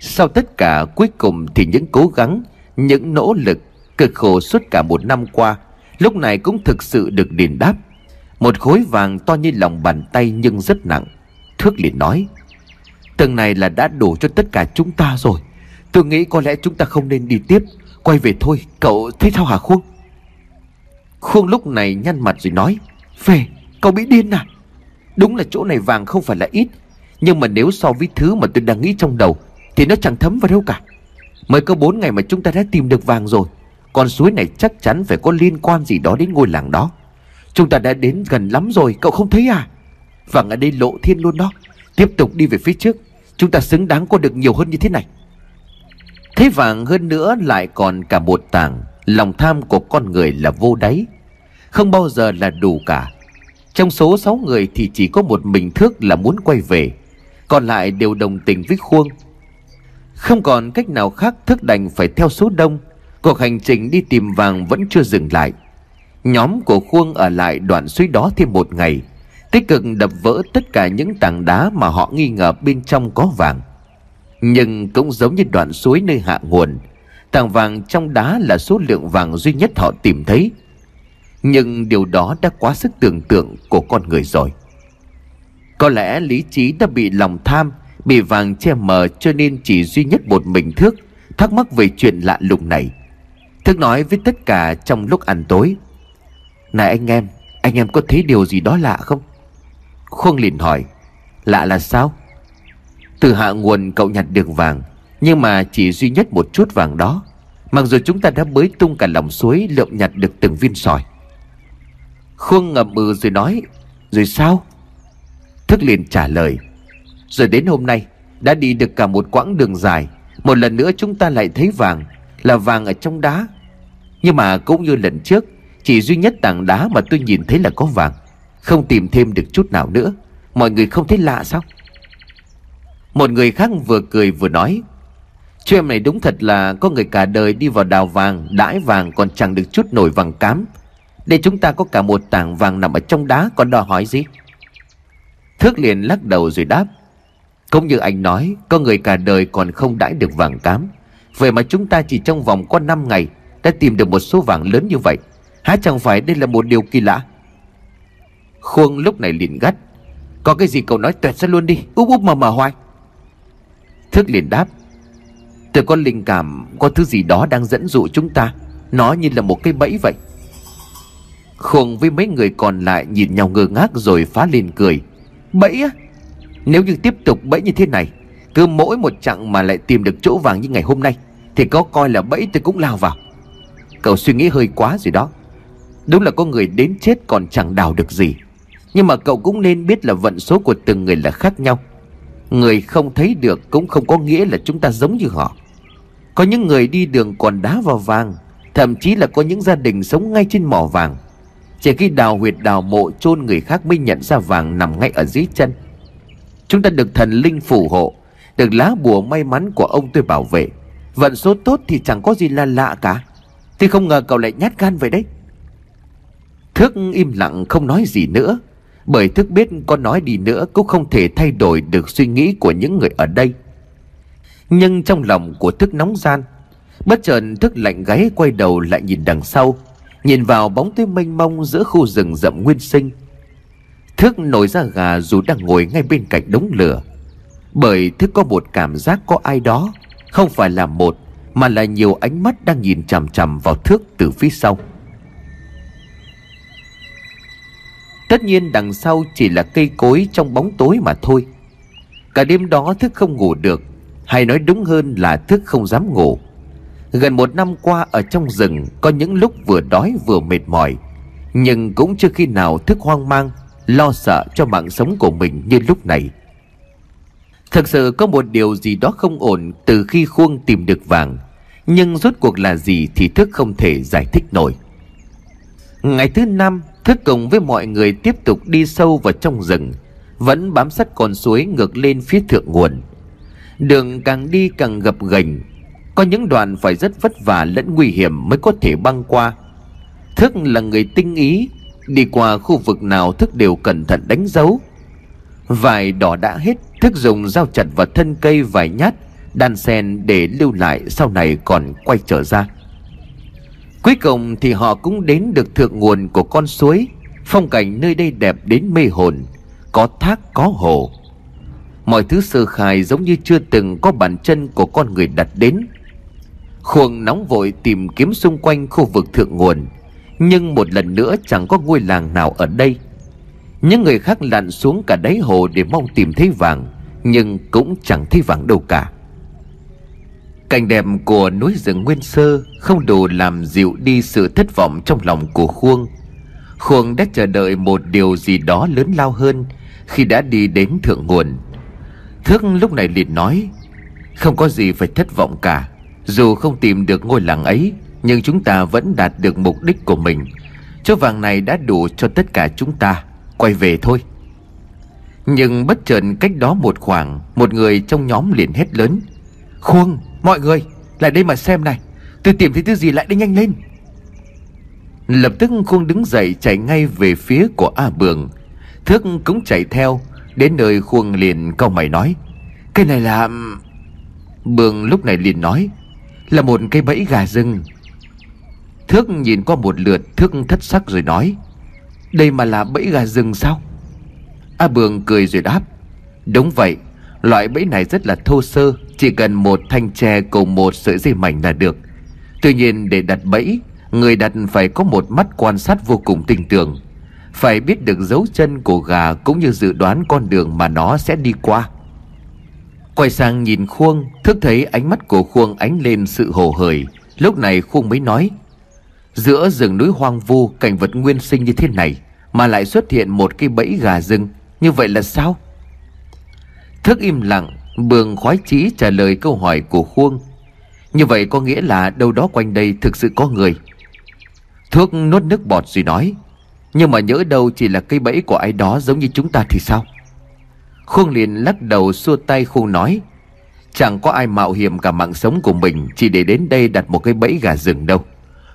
Sau tất cả cuối cùng thì những cố gắng Những nỗ lực Cực khổ suốt cả một năm qua Lúc này cũng thực sự được đền đáp. Một khối vàng to như lòng bàn tay nhưng rất nặng. Thước liền nói Tầng này là đã đủ cho tất cả chúng ta rồi. Tôi nghĩ có lẽ chúng ta không nên đi tiếp. Quay về thôi Cậu thấy sao hả Khuông Khuông lúc này nhăn mặt rồi nói, Về, cậu bị điên à? Đúng là chỗ này vàng không phải là ít, Nhưng mà nếu so với thứ mà tôi đang nghĩ trong đầu Thì nó chẳng thấm vào đâu cả. Mới có 4 ngày mà chúng ta đã tìm được vàng rồi, con suối này chắc chắn phải có liên quan gì đó đến ngôi làng đó. Chúng ta đã đến gần lắm rồi, Cậu không thấy à? Vàng ở đây lộ thiên luôn đó. Tiếp tục đi về phía trước, Chúng ta xứng đáng có được nhiều hơn như thế này. Thế vàng hơn nữa lại còn cả một tảng, Lòng tham của con người là vô đáy. Không bao giờ là đủ cả. Trong số 6 người thì chỉ có một mình thước là muốn quay về. Còn lại đều đồng tình với Khuông. Không còn cách nào khác thức đành phải theo số đông. Cuộc hành trình đi tìm vàng vẫn chưa dừng lại. Nhóm của Khuông ở lại đoạn suối đó thêm một ngày, Tích cực đập vỡ tất cả những tảng đá mà họ nghi ngờ bên trong có vàng. Nhưng cũng giống như đoạn suối nơi hạ nguồn, Tảng vàng trong đá là số lượng vàng duy nhất họ tìm thấy. Nhưng điều đó đã quá sức tưởng tượng của con người rồi. Có lẽ lý trí đã bị lòng tham, Bị vàng che mờ cho nên chỉ duy nhất một mình thước, Thắc mắc về chuyện lạ lùng này. Thước nói với tất cả trong lúc ăn tối. Này anh em Anh em có thấy điều gì đó lạ không? Khuông liền hỏi, Lạ là sao? Từ hạ nguồn cậu nhặt được vàng, Nhưng mà chỉ duy nhất một chút vàng đó. Mặc dù chúng ta đã bới tung cả lòng suối Lượm nhặt được từng viên sỏi. Khuông ngậm ừ rồi nói, Rồi sao? Thức liền trả lời, Rồi đến hôm nay, Đã đi được cả một quãng đường dài, Một lần nữa chúng ta lại thấy vàng, là vàng ở trong đá. Nhưng mà cũng như lần trước, Chỉ duy nhất tảng đá mà tôi nhìn thấy là có vàng, Không tìm thêm được chút nào nữa. Mọi người không thấy lạ sao? Một người khác vừa cười vừa nói Chuyện này đúng thật là có người cả đời đi vào đào vàng, Đãi vàng còn chẳng được chút nổi vàng cám. Để chúng ta có cả một tảng vàng nằm ở trong đá Còn đòi hỏi gì? Thước liền lắc đầu rồi đáp, Cũng như anh nói, Có người cả đời còn không đãi được vàng cám. Vậy mà chúng ta chỉ trong vòng có 5 ngày Đã tìm được một số vàng lớn như vậy. Há chẳng phải đây là một điều kỳ lạ? Khuông lúc này liền gắt, Có cái gì cậu nói tuyệt ra luôn đi, Úp úp mà mà hoài. Thước liền đáp, Tôi có linh cảm, Có thứ gì đó đang dẫn dụ chúng ta. Nó như là một cái bẫy vậy. Khuông với mấy người còn lại Nhìn nhau ngơ ngác rồi phá lên cười. Bẫy á, Nếu như tiếp tục bẫy như thế này, Cứ mỗi một chặng mà lại tìm được chỗ vàng như ngày hôm nay, Thì có coi là bẫy tôi cũng lao vào. Cậu suy nghĩ hơi quá rồi đó. Đúng là có người đến chết còn chẳng đào được gì. Nhưng mà cậu cũng nên biết là vận số của từng người là khác nhau. Người không thấy được cũng không có nghĩa là chúng ta giống như họ. Có những người đi đường còn đá vào vàng, Thậm chí là có những gia đình sống ngay trên mỏ vàng. Chỉ khi đào huyệt đào mộ chôn người khác mới nhận ra vàng nằm ngay ở dưới chân. Chúng ta được thần linh phù hộ, Được lá bùa may mắn của ông tôi bảo vệ. Vận số tốt thì chẳng có gì là lạ cả. Thì không ngờ cậu lại nhát gan vậy đấy. Thước im lặng không nói gì nữa. Bởi Thức biết có nói đi nữa Cũng không thể thay đổi được suy nghĩ của những người ở đây. Nhưng trong lòng của Thức nóng gian, Bất chợt Thức lạnh gáy quay đầu lại nhìn đằng sau. Nhìn vào bóng tối mênh mông giữa khu rừng rậm nguyên sinh, Thức nổi ra gà dù đang ngồi ngay bên cạnh đống lửa. Bởi Thức có một cảm giác có ai đó, Không phải là một, Mà là nhiều ánh mắt đang nhìn chằm chằm vào thước từ phía sau. Tất nhiên đằng sau chỉ là cây cối trong bóng tối mà thôi. Cả đêm đó thức không ngủ được, Hay nói đúng hơn là thức không dám ngủ. Gần một năm qua ở trong rừng, Có những lúc vừa đói vừa mệt mỏi. Nhưng cũng chưa khi nào thức hoang mang, Lo sợ cho mạng sống của mình như lúc này. Thực sự có một điều gì đó không ổn Từ khi khuông tìm được vàng, Nhưng rốt cuộc là gì thì thức không thể giải thích nổi. Ngày thứ năm, Thức cùng với mọi người tiếp tục đi sâu vào trong rừng, Vẫn bám sát con suối ngược lên phía thượng nguồn. Đường càng đi càng gập ghềnh có những đoạn phải rất vất vả lẫn nguy hiểm mới có thể băng qua. Thức là người tinh ý, Đi qua khu vực nào Thức đều cẩn thận đánh dấu. Vài đỏ đã hết, Thức dùng dao chặt vào thân cây vài nhát, Đan sen để lưu lại sau này còn quay trở ra. Cuối cùng thì họ cũng đến được thượng nguồn của con suối, Phong cảnh nơi đây đẹp đến mê hồn, Có thác, có hồ. Mọi thứ sơ khai giống như chưa từng có bàn chân của con người đặt đến. Khuông nóng vội tìm kiếm xung quanh khu vực thượng nguồn. Nhưng một lần nữa chẳng có ngôi làng nào ở đây. Những người khác lặn xuống cả đáy hồ để mong tìm thấy vàng, Nhưng cũng chẳng thấy vàng đâu cả. Cảnh đẹp của núi rừng nguyên sơ Không đủ làm dịu đi sự thất vọng trong lòng của Khuông Khuông đã chờ đợi một điều gì đó lớn lao hơn Khi đã đi đến thượng nguồn. Thức lúc này liền nói, Không có gì phải thất vọng cả. Dù không tìm được ngôi làng ấy, Nhưng chúng ta vẫn đạt được mục đích của mình. Chỗ vàng này đã đủ cho tất cả chúng ta. Quay về thôi. Nhưng bất chợt cách đó một khoảng, Một người trong nhóm liền hét lớn. Khuông Mọi người, lại đây mà xem này. Tôi tìm thấy thứ gì lại đây nhanh lên. Lập tức Khuông đứng dậy chạy ngay về phía của A Bường. Thước cũng chạy theo, Đến nơi Khuông liền câu mày nói. Cái này là Bường lúc này liền nói. Là một cây bẫy gà rừng. Thước nhìn qua một lượt Thước thất sắc rồi nói, Đây mà là bẫy gà rừng sao? A Bường cười rồi đáp, Đúng vậy, Loại bẫy này rất là thô sơ, Chỉ cần một thanh tre cùng một sợi dây mảnh là được. Tuy nhiên để đặt bẫy, Người đặt phải có một mắt quan sát vô cùng tinh tường. Phải biết được dấu chân của gà Cũng như dự đoán con đường mà nó sẽ đi qua. Quay sang nhìn Khuông, Thức thấy ánh mắt của Khuông ánh lên sự hồ hởi. Lúc này Khuông mới nói, Giữa rừng núi hoang vu, Cảnh vật nguyên sinh như thế này Mà lại xuất hiện một cái bẫy gà rừng, Như vậy là sao? Thức im lặng, Bường khoái chí trả lời câu hỏi của Khuông, Như vậy có nghĩa là đâu đó quanh đây thực sự có người? Thước nuốt nước bọt rồi nói, Nhưng mà nhớ đâu chỉ là cây bẫy của ai đó giống như chúng ta thì sao? Khuông liền lắc đầu xua tay khu nói, Chẳng có ai mạo hiểm cả mạng sống của mình Chỉ để đến đây đặt một cái bẫy gà rừng đâu.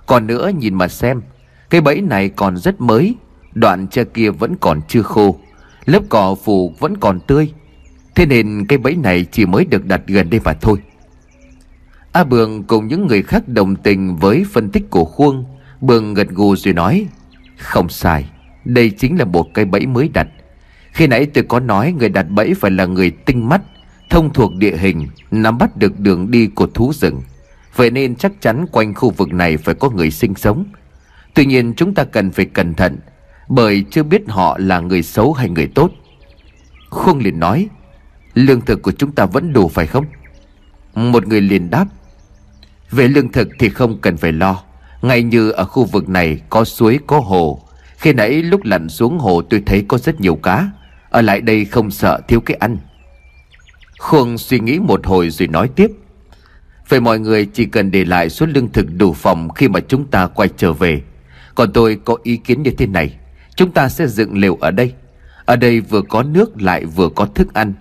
Còn nữa nhìn mà xem, Cái bẫy này còn rất mới, Đoạn tre kia vẫn còn chưa khô, Lớp cỏ phủ vẫn còn tươi. Thế nên cái bẫy này chỉ mới được đặt gần đây mà thôi. A Bường cùng những người khác đồng tình với phân tích của Khuông, Bường gật gù rồi nói, Không sai, Đây chính là một cái bẫy mới đặt. Khi nãy tôi có nói người đặt bẫy phải là người tinh mắt, Thông thuộc địa hình, Nắm bắt được đường đi của thú rừng. Vậy nên chắc chắn quanh khu vực này phải có người sinh sống. Tuy nhiên chúng ta cần phải cẩn thận, Bởi chưa biết họ là người xấu hay người tốt. Khuông liền nói, Lương thực của chúng ta vẫn đủ phải không? Một người liền đáp, Về lương thực thì không cần phải lo. Ngay như ở khu vực này có suối, có hồ. Khi nãy lúc lặn xuống hồ tôi thấy có rất nhiều cá. Ở lại đây không sợ thiếu cái ăn. Khuông suy nghĩ một hồi rồi nói tiếp. Vậy mọi người chỉ cần để lại số lương thực đủ phòng khi mà chúng ta quay trở về. Còn tôi có ý kiến như thế này. Chúng ta sẽ dựng lều ở đây. Ở đây vừa có nước lại vừa có thức ăn.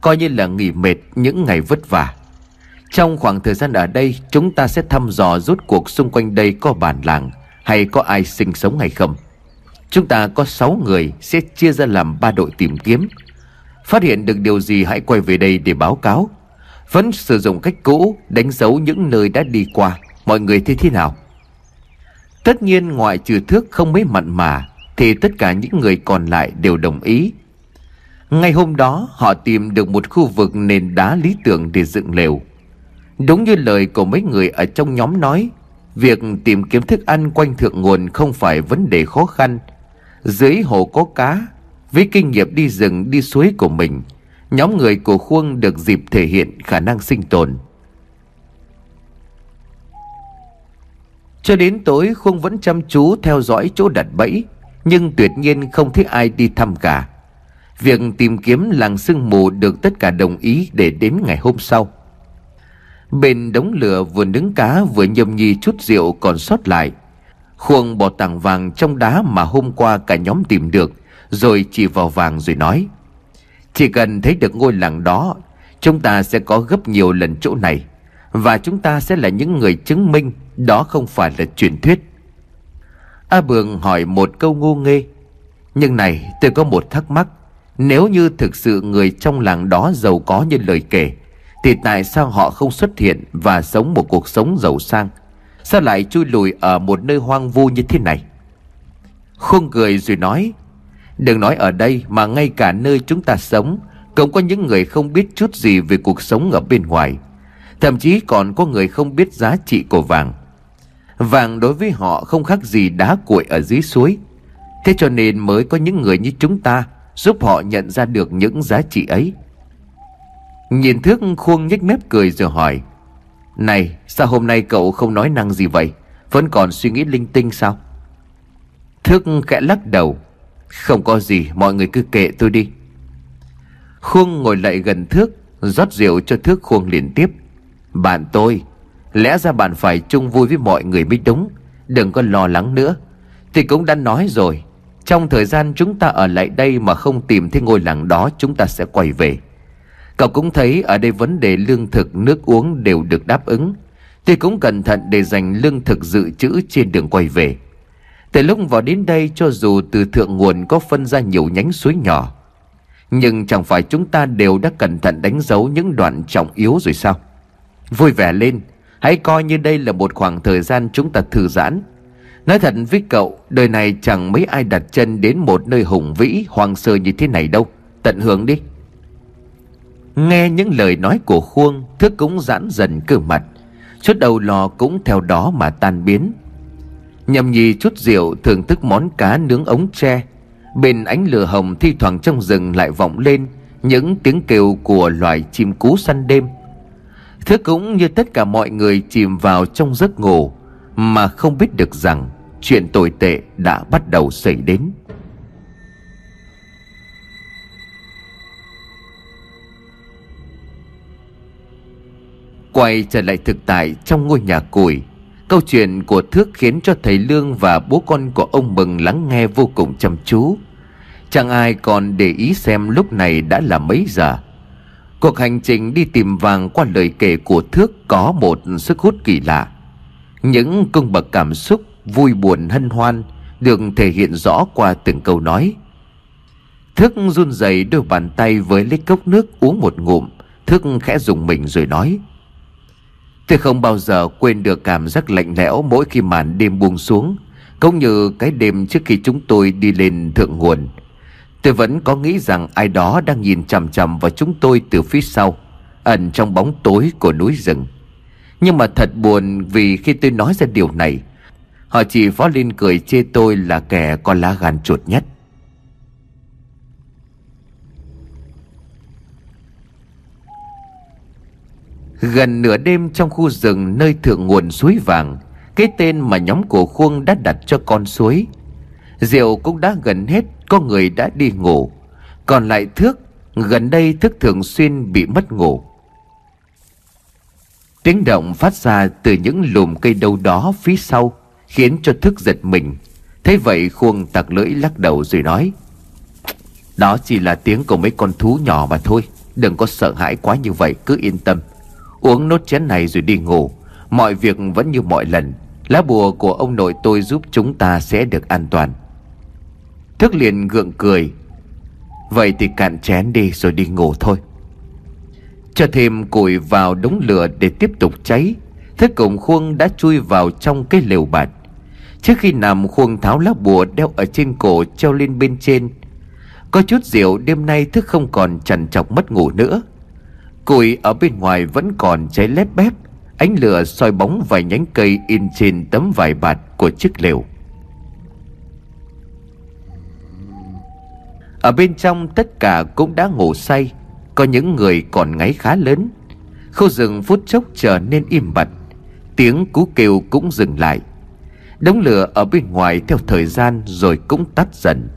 Coi như là nghỉ mệt những ngày vất vả. Trong khoảng thời gian ở đây, Chúng ta sẽ thăm dò rút cuộc xung quanh đây có bản làng Hay có ai sinh sống hay không. Chúng ta có 6 người sẽ chia ra làm ba đội tìm kiếm. Phát hiện được điều gì hãy quay về đây để báo cáo. Vẫn sử dụng cách cũ, Đánh dấu những nơi đã đi qua. Mọi người thấy thế nào? Tất nhiên ngoại trừ thước không mấy mặn mà, Thì tất cả những người còn lại đều đồng ý. Ngay hôm đó, họ tìm được một khu vực nền đá lý tưởng để dựng lều. Đúng như lời của mấy người ở trong nhóm nói, Việc tìm kiếm thức ăn quanh thượng nguồn không phải vấn đề khó khăn dưới hồ có cá, Với kinh nghiệm đi rừng đi suối của mình, Nhóm người của Khuông được dịp thể hiện khả năng sinh tồn Cho đến tối, Khuông vẫn chăm chú theo dõi chỗ đặt bẫy, Nhưng tuyệt nhiên không thấy ai đi thăm cả Việc tìm kiếm làng sương mù được tất cả đồng ý để đến ngày hôm sau. Bên đống lửa vừa nướng cá vừa nhâm nhi chút rượu còn sót lại. Khuông bỏ tảng vàng trong đá mà hôm qua cả nhóm tìm được, rồi chỉ vào vàng rồi nói. Chỉ cần thấy được ngôi làng đó, chúng ta sẽ có gấp nhiều lần chỗ này. Và chúng ta sẽ là những người chứng minh đó không phải là truyền thuyết. A Bường hỏi một câu ngu nghê. Nhưng này tôi có một thắc mắc. Nếu như thực sự người trong làng đó giàu có như lời kể Thì tại sao họ không xuất hiện và sống một cuộc sống giàu sang Sao lại chui lùi ở một nơi hoang vu như thế này? Khung cười rồi nói, Đừng nói ở đây mà ngay cả nơi chúng ta sống, Cũng có những người không biết chút gì về cuộc sống ở bên ngoài. Thậm chí còn có người không biết giá trị của vàng. Vàng đối với họ không khác gì đá cuội ở dưới suối. Thế cho nên mới có những người như chúng ta Giúp họ nhận ra được những giá trị ấy. Nhìn thước khuôn nhếch mép cười rồi hỏi này, sao hôm nay cậu không nói năng gì vậy? Vẫn còn suy nghĩ linh tinh sao? Thước khẽ lắc đầu. Không có gì, mọi người cứ kệ tôi đi. Khuông ngồi lại gần thước rót rượu cho thước khuông liên tiếp. Bạn tôi, Lẽ ra bạn phải chung vui với mọi người mới đúng. Đừng có lo lắng nữa. Thì cũng đã nói rồi, trong thời gian chúng ta ở lại đây mà không tìm thấy ngôi làng đó, chúng ta sẽ quay về. Cậu cũng thấy ở đây vấn đề lương thực, nước uống đều được đáp ứng. Tôi cũng cẩn thận để dành lương thực dự trữ trên đường quay về. Từ lúc vào đến đây cho dù từ thượng nguồn có phân ra nhiều nhánh suối nhỏ. Nhưng chẳng phải chúng ta đều đã cẩn thận đánh dấu những đoạn trọng yếu rồi sao? Vui vẻ lên, hãy coi như đây là một khoảng thời gian chúng ta thư giãn Nói thật với cậu Đời này chẳng mấy ai đặt chân đến một nơi hùng vĩ Hoang sơ như thế này đâu Tận hưởng đi Nghe những lời nói của Khuông, Thức cũng giãn dần cơ mặt. Chút đầu lò cũng theo đó mà tan biến. Nhầm nhì chút rượu thưởng thức món cá nướng ống tre. Bên ánh lửa hồng thi thoảng trong rừng lại vọng lên Những tiếng kêu của loài chim cú săn đêm. Thức cũng như tất cả mọi người chìm vào trong giấc ngủ mà không biết được rằng chuyện tồi tệ đã bắt đầu xảy đến. Quay trở lại thực tại trong ngôi nhà củi câu chuyện của thước khiến cho thầy lương và bố con của ông mừng lắng nghe vô cùng chăm chú chẳng ai còn để ý xem lúc này đã là mấy giờ Cuộc hành trình đi tìm vàng qua lời kể của Thước có một sức hút kỳ lạ. Những cung bậc cảm xúc vui buồn hân hoan được thể hiện rõ qua từng câu nói. Thước run rẩy đôi bàn tay với lấy cốc nước uống một ngụm, Thước khẽ dùng mình rồi nói. Tôi không bao giờ quên được cảm giác lạnh lẽo mỗi khi màn đêm buông xuống, cũng như cái đêm trước khi chúng tôi đi lên thượng nguồn. Tôi vẫn có nghĩ rằng ai đó đang nhìn chằm chằm vào chúng tôi từ phía sau, ẩn trong bóng tối của núi rừng. Nhưng mà thật buồn vì khi tôi nói ra điều này, họ chỉ phó lên cười chê tôi là kẻ có lá gan chuột nhất. Gần nửa đêm trong khu rừng nơi thượng nguồn suối vàng, Cái tên mà nhóm của Khuông đã đặt cho con suối. Rượu cũng đã gần hết, Có người đã đi ngủ. Còn lại Thước, Gần đây Thước thường xuyên bị mất ngủ. Tiếng động phát ra từ những lùm cây đâu đó phía sau, Khiến cho Thức giật mình. Thế vậy Khuông tặc lưỡi lắc đầu rồi nói, Đó chỉ là tiếng của mấy con thú nhỏ mà thôi, Đừng có sợ hãi quá như vậy, cứ yên tâm. Uống nốt chén này rồi đi ngủ. Mọi việc vẫn như mọi lần. Lá bùa của ông nội tôi giúp chúng ta sẽ được an toàn. Thức liền gượng cười. Vậy thì cạn chén đi rồi đi ngủ thôi. Cho thêm củi vào đống lửa để tiếp tục cháy. Thức cùng khuông đã chui vào trong cái lều bạt. Trước khi nằm, khuông tháo lá bùa đeo ở trên cổ treo lên bên trên. Có chút rượu, đêm nay thức không còn chằn chọc mất ngủ nữa cùi ở bên ngoài vẫn còn cháy lép bép. Ánh lửa soi bóng vài nhánh cây in trên tấm vải bạt của chiếc lều. Ở bên trong tất cả cũng đã ngủ say. Có những người còn ngáy khá lớn. Khu rừng phút chốc trở nên im bặt. Tiếng cú kêu cũng dừng lại. Đống lửa ở bên ngoài theo thời gian rồi cũng tắt dần.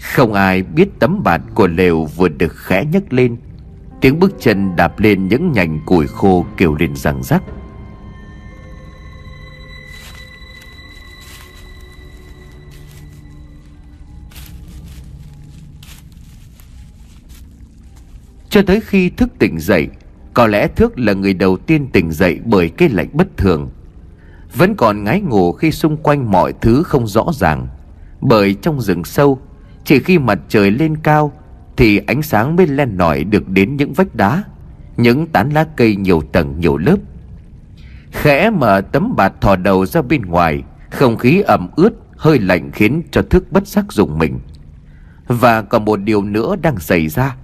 Không ai biết tấm bạt của lều vừa được khẽ nhấc lên. Tiếng bước chân đạp lên những nhành củi khô kêu lên răng rắc. Cho tới khi thức tỉnh dậy, Có lẽ Thước là người đầu tiên tỉnh dậy bởi cái lạnh bất thường. Vẫn còn ngái ngủ khi xung quanh mọi thứ không rõ ràng, Bởi trong rừng sâu, Chỉ khi mặt trời lên cao thì ánh sáng mới len lỏi được đến những vách đá, Những tán lá cây nhiều tầng nhiều lớp. Khẽ mở tấm bạt thò đầu ra bên ngoài, Không khí ẩm ướt, Hơi lạnh khiến cho thức bất giác dùng mình. Và còn một điều nữa đang xảy ra.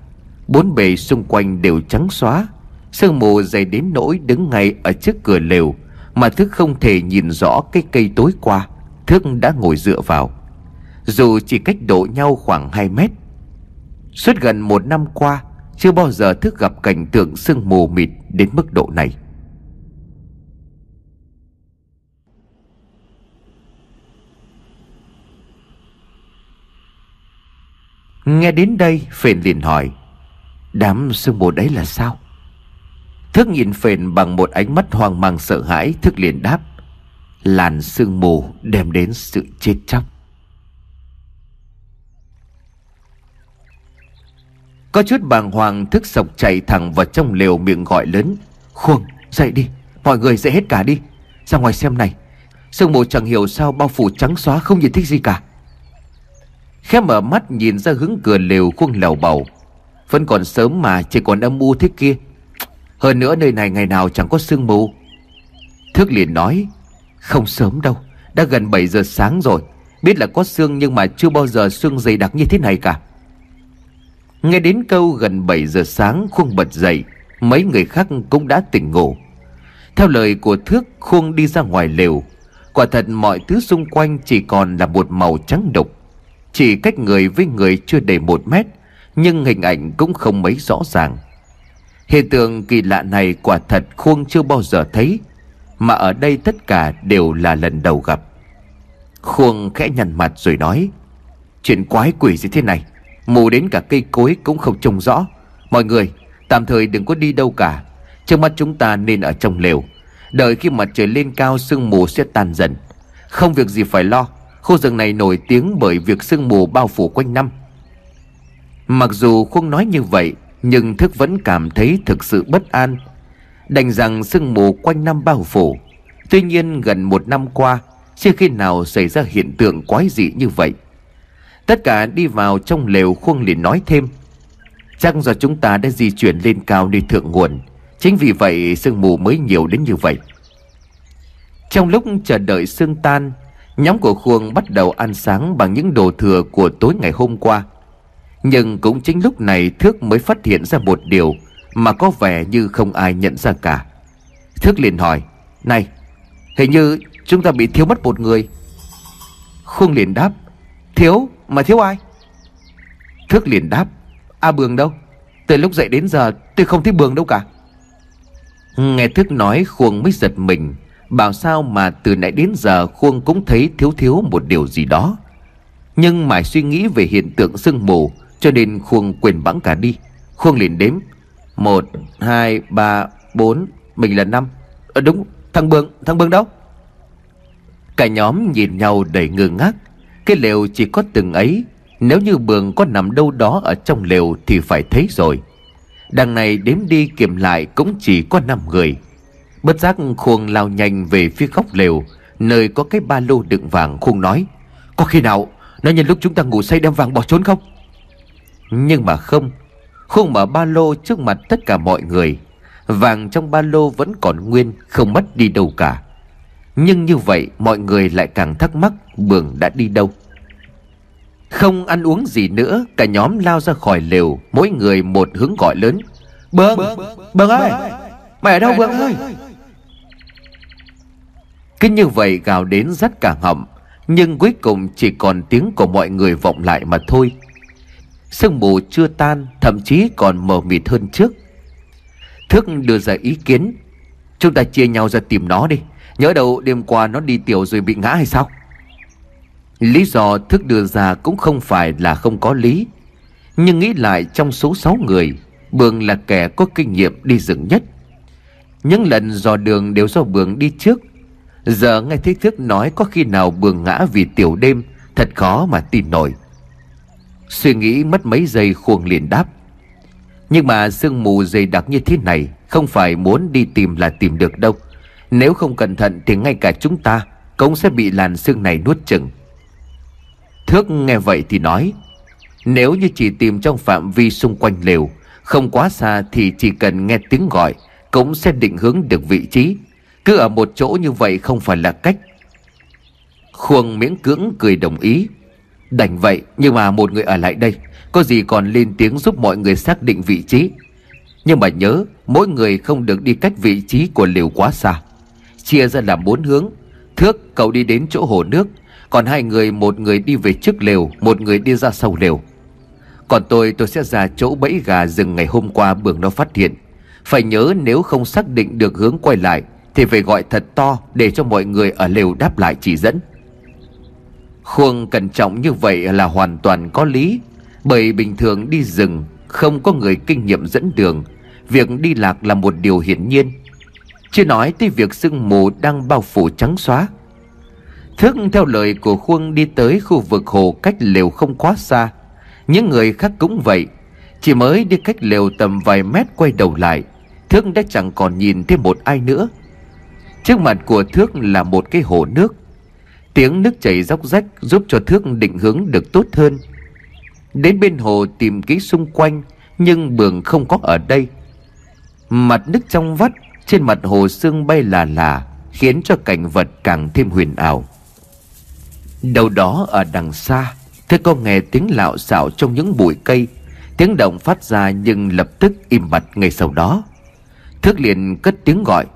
Bốn bề xung quanh đều trắng xóa, Sương mù dày đến nỗi đứng ngay ở trước cửa lều Mà thức không thể nhìn rõ cái cây tối qua, Thức đã ngồi dựa vào. Dù chỉ cách độ nhau khoảng 2 mét Suốt gần một năm qua, Chưa bao giờ thức gặp cảnh tượng sương mù mịt đến mức độ này. Nghe đến đây, Phền liền hỏi, Đám sương mù đấy là sao? Thức nhìn Phền bằng một ánh mắt hoang mang sợ hãi, Thức liền đáp, Làn sương mù đem đến sự chết chóc. Có chút bàng hoàng, thức sộc chạy thẳng vào trong lều miệng gọi lớn. Khuông dậy đi, Mọi người dậy hết cả đi. Ra ngoài xem này. Sương mù chẳng hiểu sao bao phủ trắng xóa không nhìn thích gì cả. Khẽ mở mắt nhìn ra hướng cửa lều khuông lầu bầu. Vẫn còn sớm mà, chỉ còn âm u thế kia. Hơn nữa nơi này ngày nào chẳng có sương mù. Thức liền nói, Không sớm đâu, Đã gần 7 giờ sáng rồi. Biết là có sương nhưng mà chưa bao giờ sương dày đặc như thế này cả. Nghe đến câu gần 7 giờ sáng Khuông bật dậy, Mấy người khác cũng đã tỉnh ngủ. Theo lời của Thước Khuông đi ra ngoài lều, Quả thật mọi thứ xung quanh chỉ còn là một màu trắng đục. Chỉ cách người với người chưa đầy một mét, Nhưng hình ảnh cũng không mấy rõ ràng. Hiện tượng kỳ lạ này quả thật Khuông chưa bao giờ thấy, Mà ở đây tất cả đều là lần đầu gặp. Khuông khẽ nhăn mặt rồi nói, Chuyện quái quỷ gì thế này? Mù đến cả cây cối cũng không trông rõ. Mọi người, tạm thời đừng có đi đâu cả. Trước mắt chúng ta nên ở trong lều. Đợi khi mặt trời lên cao, sương mù sẽ tan dần. Không việc gì phải lo. Khu rừng này nổi tiếng bởi việc sương mù bao phủ quanh năm. Mặc dù không nói như vậy, Nhưng Thức vẫn cảm thấy thực sự bất an. Đành rằng sương mù quanh năm bao phủ. Tuy nhiên, gần một năm qua, Chưa khi nào xảy ra hiện tượng quái dị như vậy. Tất cả đi vào trong lều khuông liền nói thêm. Chắc do chúng ta đã di chuyển lên cao nơi thượng nguồn, Chính vì vậy sương mù mới nhiều đến như vậy. Trong lúc chờ đợi sương tan, Nhóm của Khuông bắt đầu ăn sáng bằng những đồ thừa của tối ngày hôm qua. Nhưng cũng chính lúc này Thước mới phát hiện ra một điều Mà có vẻ như không ai nhận ra cả. Thước liền hỏi, Này, Hình như chúng ta bị thiếu mất một người. Khuông liền đáp, Thiếu mà thiếu ai? Thước liền đáp A Bường đâu? Từ lúc dậy đến giờ tôi không thấy Bường đâu cả. Nghe Thức nói Khuông mới giật mình Bảo sao mà từ nãy đến giờ Khuông cũng thấy thiếu thiếu một điều gì đó. Nhưng mãi suy nghĩ về hiện tượng sương mù Cho nên Khuông quên bẵng cả đi. Khuông liền đếm Một, hai, ba, bốn Mình là năm. À, Đúng, thằng Bường, thằng Bường đâu? Cả nhóm nhìn nhau đầy ngơ ngác. Cái lều chỉ có từng ấy. Nếu như Bường có nằm đâu đó ở trong lều Thì phải thấy rồi. Đằng này đếm đi kiểm lại cũng chỉ có 5 người. Bất giác khuông lao nhanh về phía góc lều, Nơi có cái ba lô đựng vàng khuông nói, Có khi nào nó nhân lúc chúng ta ngủ say đem vàng bỏ trốn không? Nhưng mà không. Khuông mở ba lô trước mặt tất cả mọi người. Vàng trong ba lô vẫn còn nguyên, Không mất đi đâu cả. Nhưng như vậy mọi người lại càng thắc mắc Bường đã đi đâu? Không ăn uống gì nữa Cả nhóm lao ra khỏi lều Mỗi người một hướng gọi lớn. Bường Bường ơi Mày ở đâu Bường ơi? cứ như vậy gào đến rắt cả họng Nhưng cuối cùng chỉ còn tiếng của mọi người vọng lại mà thôi. Sương mù chưa tan Thậm chí còn mờ mịt hơn trước. Thức đưa ra ý kiến Chúng ta chia nhau ra tìm nó đi Nhớ đâu đêm qua nó đi tiểu rồi bị ngã hay sao? Lý do thức đưa ra cũng không phải là không có lý. Nhưng nghĩ lại trong số 6 người, Bường là kẻ có kinh nghiệm đi rừng nhất. Những lần dò đường đều do Bường đi trước. Giờ nghe thấy thức nói có khi nào bường ngã vì tiểu đêm, Thật khó mà tin nổi. Suy nghĩ mất mấy giây khuôn liền đáp. Nhưng mà sương mù dày đặc như thế này Không phải muốn đi tìm là tìm được đâu. Nếu không cẩn thận thì ngay cả chúng ta Cũng sẽ bị làn xương này nuốt chừng Thước nghe vậy thì nói, Nếu như chỉ tìm trong phạm vi xung quanh lều, Không quá xa thì chỉ cần nghe tiếng gọi Cũng sẽ định hướng được vị trí. Cứ ở một chỗ như vậy không phải là cách. Khuông miễn cưỡng cười đồng ý. Đành vậy, nhưng mà một người ở lại đây, Có gì còn lên tiếng giúp mọi người xác định vị trí? Nhưng mà nhớ, Mỗi người không được đi cách vị trí của liều quá xa. Chia ra làm bốn hướng. Thước, cậu đi đến chỗ hồ nước, Còn hai người, một người đi về trước lều, Một người đi ra sau lều. Còn tôi tôi sẽ ra chỗ bẫy gà rừng ngày hôm qua, bường nó phát hiện. Phải nhớ nếu không xác định được hướng quay lại, thì phải gọi thật to Để cho mọi người ở lều đáp lại chỉ dẫn. Khuông cẩn trọng như vậy là hoàn toàn có lý, Bởi bình thường đi rừng Không có người kinh nghiệm dẫn đường. Việc đi lạc là một điều hiển nhiên. Chưa nói tới việc sương mù đang bao phủ trắng xóa. Thức theo lời của Khuông đi tới khu vực hồ cách lều không quá xa. Những người khác cũng vậy. Chỉ mới đi cách lều tầm vài mét quay đầu lại thước đã chẳng còn nhìn thấy một ai nữa. Trước mặt của Thước là một cái hồ nước. Tiếng nước chảy róc rách giúp cho Thước định hướng được tốt hơn. Đến bên hồ tìm kỹ xung quanh, Nhưng bường không có ở đây. Mặt nước trong vắt trên mặt hồ sương bay là là Khiến cho cảnh vật càng thêm huyền ảo. Đầu đó ở đằng xa Thước có nghe tiếng lạo xạo trong những bụi cây Tiếng động phát ra nhưng lập tức im bặt ngay sau đó. Thước liền cất tiếng gọi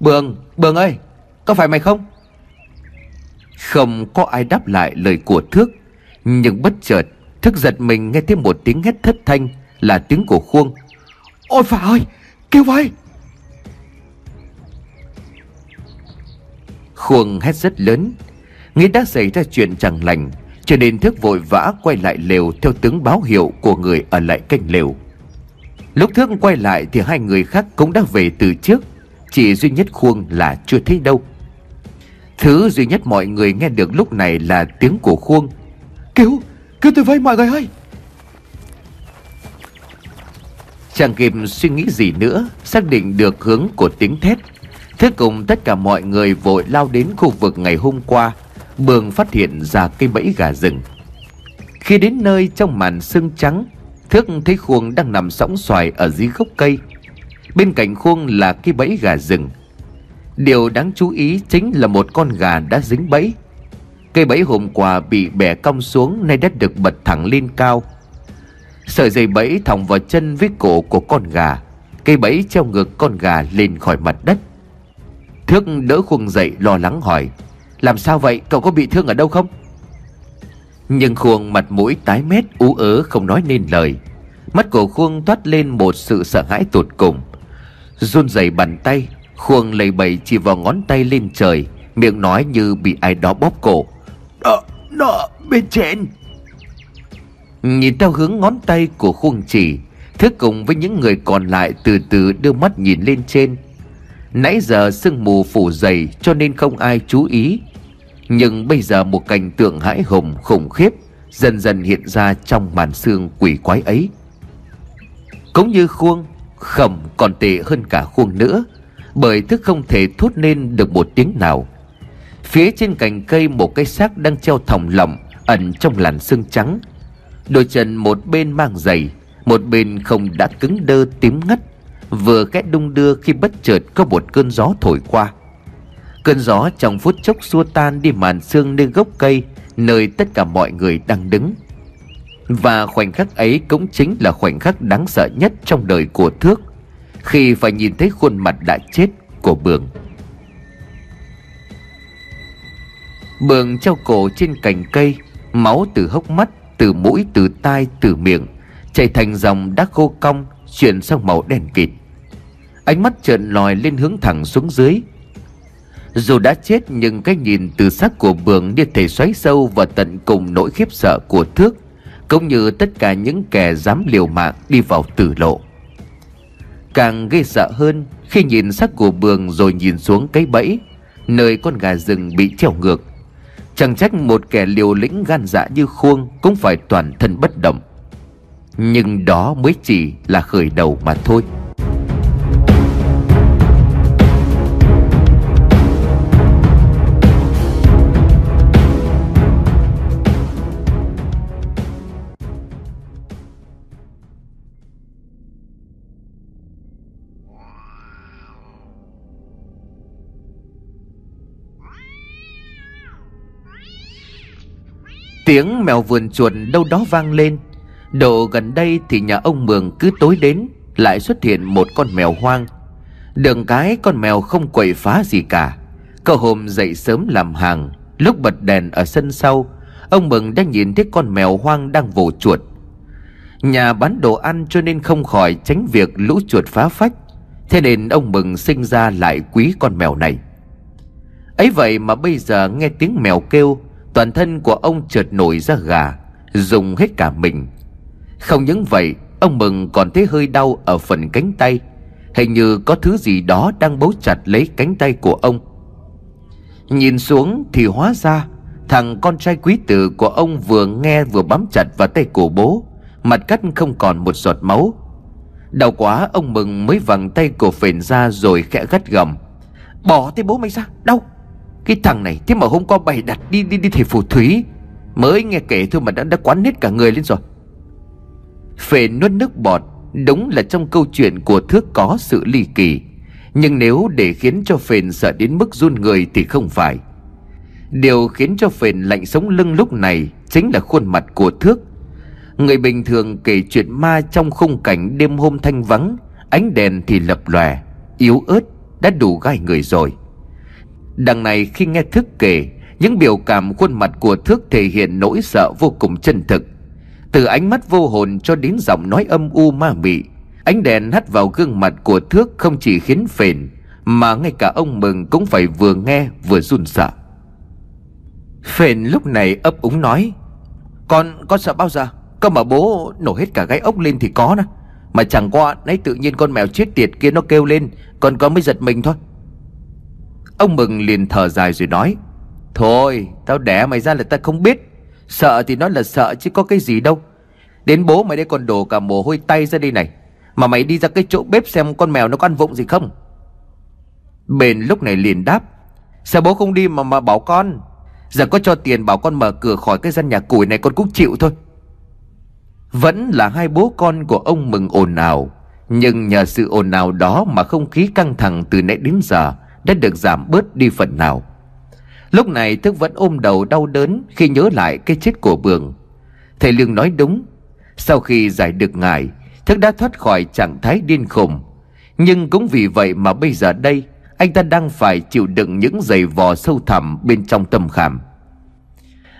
Bường, Bường ơi, có phải mày không? Không có ai đáp lại lời của Thước Nhưng bất chợt Thức giật mình nghe thêm một tiếng hét thất thanh Là tiếng của Khuông. Ôi phà ơi, kêu ơi Khuông hét rất lớn. Nghĩ đã xảy ra chuyện chẳng lành Cho nên Thức vội vã quay lại lều Theo tướng báo hiệu của người ở lại canh lều. Lúc Thức quay lại Thì hai người khác cũng đã về từ trước. Chỉ duy nhất Khuông là chưa thấy đâu. Thứ duy nhất mọi người nghe được lúc này là tiếng của Khuông. Cứu, cứu tôi với mọi người ơi! Chẳng kịp suy nghĩ gì nữa Xác định được hướng của tiếng thét Thế cùng tất cả mọi người vội lao đến khu vực ngày hôm qua. Bường phát hiện ra cây bẫy gà rừng. Khi đến nơi trong màn sương trắng, Thước thấy khuông đang nằm sóng xoài ở dưới gốc cây. Bên cạnh khuông là cây bẫy gà rừng. Điều đáng chú ý chính là một con gà đã dính bẫy. Cây bẫy hôm qua bị bẻ cong xuống Nay đã được bật thẳng lên cao. Sợi dây bẫy thòng vào chân với cổ của con gà. Cây bẫy treo ngược con gà lên khỏi mặt đất. Thước đỡ khuông dậy lo lắng hỏi, Làm sao vậy? Cậu có bị thương ở đâu không? Nhưng khuông mặt mũi tái mét, ú ớ, không nói nên lời. Mắt của khuông toát lên một sự sợ hãi tột cùng. Run rẩy bàn tay khuông lầy bầy chỉ vào ngón tay lên trời, miệng nói như bị ai đó bóp cổ. Đó đó bên trên. Nhìn theo hướng ngón tay của khuông chỉ thức cùng với những người còn lại từ từ đưa mắt nhìn lên trên nãy giờ sương mù phủ dày cho nên không ai chú ý. Nhưng bây giờ một cảnh tượng hãi hùng khủng khiếp dần dần hiện ra trong màn sương quỷ quái ấy. Cũng như khuôn, khẩm còn tệ hơn cả khuôn nữa, bởi thức không thể thốt nên được một tiếng nào. Phía trên cành cây một cái xác đang treo thòng lọng ẩn trong làn sương trắng. Đôi chân một bên mang giày, một bên không đã cứng đơ tím ngắt vừa khẽ đung đưa khi bất chợt có một cơn gió thổi qua. Cơn gió trong phút chốc xua tan đi màn xương nơi gốc cây nơi tất cả mọi người đang đứng. Và khoảnh khắc ấy cũng chính là khoảnh khắc đáng sợ nhất trong đời của Thước Khi phải nhìn thấy khuôn mặt đã chết của Bường. Bường treo cổ trên cành cây Máu từ hốc mắt, từ mũi, từ tai, từ miệng Chảy thành dòng đã khô cong Chuyển sang màu đen kịt. Ánh mắt trợn lòi lên hướng thẳng xuống dưới. Dù đã chết, nhưng cái nhìn từ xác của Bường như thể xoáy sâu và tận cùng nỗi khiếp sợ của Thước, cũng như tất cả những kẻ dám liều mạng đi vào tử lộ. Càng gây sợ hơn, khi nhìn xác của bường rồi nhìn xuống cái bẫy, Nơi con gà rừng bị treo ngược. Chẳng trách một kẻ liều lĩnh gan dạ như khuông Cũng phải toàn thân bất động. Nhưng đó mới chỉ là khởi đầu mà thôi. Tiếng mèo vườn chuột đâu đó vang lên. Độ gần đây thì nhà ông Mường cứ tối đến, Lại xuất hiện một con mèo hoang. Đường cái con mèo không quậy phá gì cả. Cậu hôm dậy sớm làm hàng, Lúc bật đèn ở sân sau, Ông Mừng đã nhìn thấy con mèo hoang đang vồ chuột. Nhà bán đồ ăn cho nên không khỏi tránh việc lũ chuột phá phách. Thế nên ông Mừng sinh ra lại quý con mèo này. Ấy vậy mà bây giờ nghe tiếng mèo kêu Toàn thân của ông trượt nổi ra gà Dùng hết cả mình. Không những vậy, Ông Mừng còn thấy hơi đau ở phần cánh tay. Hình như có thứ gì đó đang bấu chặt lấy cánh tay của ông. Nhìn xuống thì hóa ra, Thằng con trai quý tử của ông vừa nghe vừa bám chặt vào tay của bố, Mặt cắt không còn một giọt máu. Đau quá, ông Mừng mới vằng tay của phền ra rồi khẽ gắt gầm Bỏ tay bố mày ra, Đau cái thằng này, thế mà hôm qua bày đặt đi đi đi thầy phù thúy Mới nghe kể thôi mà đã đã quán hết cả người lên rồi. Phê nuốt nước bọt Đúng là trong câu chuyện của thước có sự ly kỳ, Nhưng nếu để khiến cho phền sợ đến mức run người thì không phải. Điều khiến cho phền lạnh sống lưng lúc này Chính là khuôn mặt của thước. Người bình thường kể chuyện ma trong khung cảnh đêm hôm thanh vắng, Ánh đèn thì lập lòe, Yếu ớt, đã đủ gai người rồi. Đằng này khi nghe Thức kể Những biểu cảm khuôn mặt của Thức thể hiện nỗi sợ vô cùng chân thực. Từ ánh mắt vô hồn cho đến giọng nói âm u ma mị Ánh đèn hắt vào gương mặt của Thước không chỉ khiến phền Mà ngay cả ông Mừng cũng phải vừa nghe vừa run sợ. Phền lúc này ấp úng nói Con, con sợ bao giờ? Cơ mà bố nổ hết cả gáy ốc lên thì có nè. Mà chẳng qua nãy tự nhiên con mèo chết tiệt kia nó kêu lên Còn con mới giật mình thôi. Ông Mừng liền thở dài rồi nói, Thôi, tao đẻ mày ra là tao không biết. Sợ thì nói là sợ chứ có cái gì đâu. Đến bố mày đây còn đổ cả mồ hôi tay ra đây này. Mà mày đi ra cái chỗ bếp xem con mèo nó có ăn vụng gì không? Bền lúc này liền đáp, Sao bố không đi mà mà bảo con? Giờ có cho tiền bảo con mở cửa khỏi cái gian nhà củi này con cũng chịu thôi. Vẫn là hai bố con của ông mừng ồn ào, Nhưng nhờ sự ồn ào đó mà không khí căng thẳng từ nãy đến giờ. Đã được giảm bớt đi phần nào. Lúc này Thức vẫn ôm đầu đau đớn khi nhớ lại cái chết của Bường. Thầy Lương nói đúng, Sau khi giải được ngài, Thức đã thoát khỏi trạng thái điên khùng. Nhưng cũng vì vậy mà bây giờ đây, Anh ta đang phải chịu đựng những giày vò sâu thẳm bên trong tâm khảm.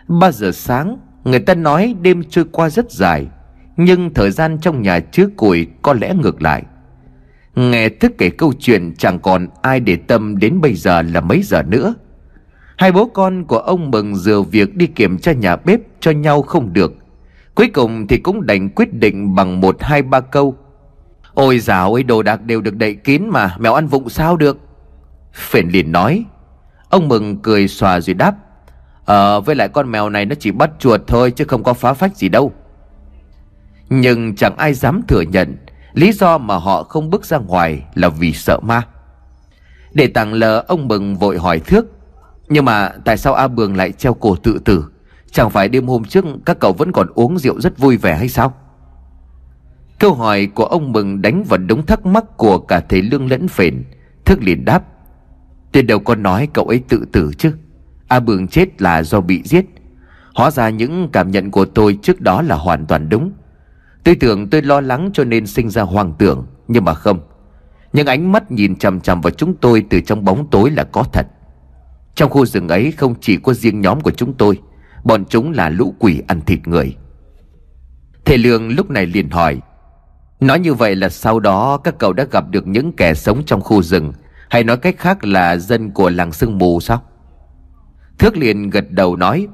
Ba giờ sáng, Người ta nói đêm trôi qua rất dài, Nhưng thời gian trong nhà chứa củi có lẽ ngược lại. Nghe thức kể câu chuyện chẳng còn ai để tâm đến bây giờ là mấy giờ nữa. Hai bố con của ông mừng dừa việc đi kiểm tra nhà bếp cho nhau không được. Cuối cùng thì cũng đành quyết định bằng một hai ba câu. Ôi dào ơi, đồ đạc đều được đậy kín mà, Mèo ăn vụng sao được? Phền liền nói. Ông mừng cười xòa rồi đáp. Ờ với lại con mèo này nó chỉ bắt chuột thôi, Chứ không có phá phách gì đâu. Nhưng chẳng ai dám thừa nhận. Lý do mà họ không bước ra ngoài Là vì sợ ma. Để tặng lờ, ông mừng vội hỏi thước, Nhưng mà tại sao A Bường lại treo cổ tự tử? Chẳng phải đêm hôm trước các cậu vẫn còn uống rượu rất vui vẻ hay sao? Câu hỏi của ông Mừng đánh vào đúng thắc mắc của cả thầy Lương lẫn Phền. Thức liền đáp Tôi đâu có nói cậu ấy tự tử chứ? A Bường chết là do bị giết. Hóa ra những cảm nhận của tôi trước đó là hoàn toàn đúng. Tôi tưởng tôi lo lắng cho nên sinh ra hoang tưởng, Nhưng mà không. Những ánh mắt nhìn chằm chằm vào chúng tôi từ trong bóng tối là có thật. Trong khu rừng ấy không chỉ có riêng nhóm của chúng tôi, Bọn chúng là lũ quỷ ăn thịt người. Thầy Lương lúc này liền hỏi, Nói như vậy là sau đó các cậu đã gặp được những kẻ sống trong khu rừng, Hay nói cách khác là dân của làng sương mù sao? Thước liền gật đầu nói,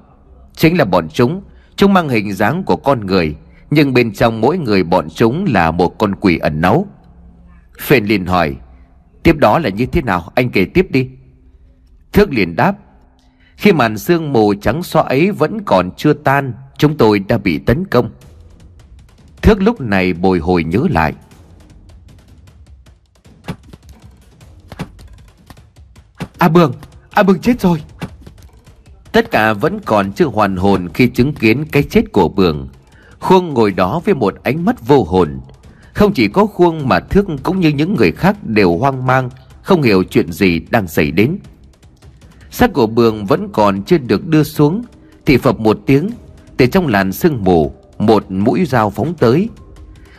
Chính là bọn chúng Chúng mang hình dáng của con người nhưng bên trong mỗi người bọn chúng là một con quỷ ẩn náu. Phền liền hỏi Tiếp đó là như thế nào? Anh kể tiếp đi. Thước liền đáp khi màn sương mù trắng xóa ấy vẫn còn chưa tan Chúng tôi đã bị tấn công. Thước lúc này bồi hồi nhớ lại. A Bường A Bường chết rồi. Tất cả vẫn còn chưa hoàn hồn khi chứng kiến cái chết của Bường Khuông ngồi đó với một ánh mắt vô hồn. Không chỉ có Khuông mà Thước cũng như những người khác đều hoang mang, Không hiểu chuyện gì đang xảy đến. Xác của bường vẫn còn chưa được đưa xuống, thì phập một tiếng, từ trong làn sương mù, một mũi dao phóng tới.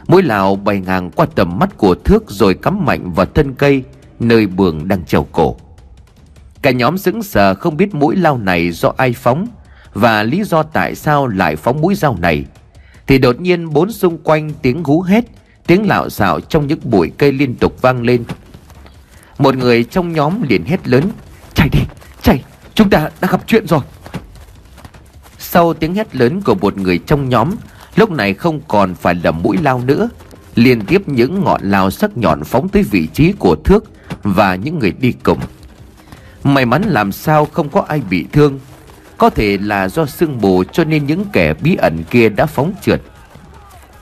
Mũi lào bay ngang qua tầm mắt của thước rồi cắm mạnh vào thân cây, nơi bường đang trèo cổ. Cả nhóm sững sờ không biết mũi lao này do ai phóng, và lý do tại sao lại phóng mũi dao này thì đột nhiên bốn xung quanh tiếng hú hét, tiếng lạo xạo trong những bụi cây liên tục vang lên. Một người trong nhóm liền hét lớn, chạy đi, Chạy, Chúng ta đã gặp chuyện rồi. Sau tiếng hét lớn của một người trong nhóm, Lúc này không còn phải là mũi lao nữa, Liên tiếp những ngọn lao sắc nhọn phóng tới vị trí của thước Và những người đi cùng. May mắn làm sao không có ai bị thương có thể là do sương mù cho nên những kẻ bí ẩn kia đã phóng trượt.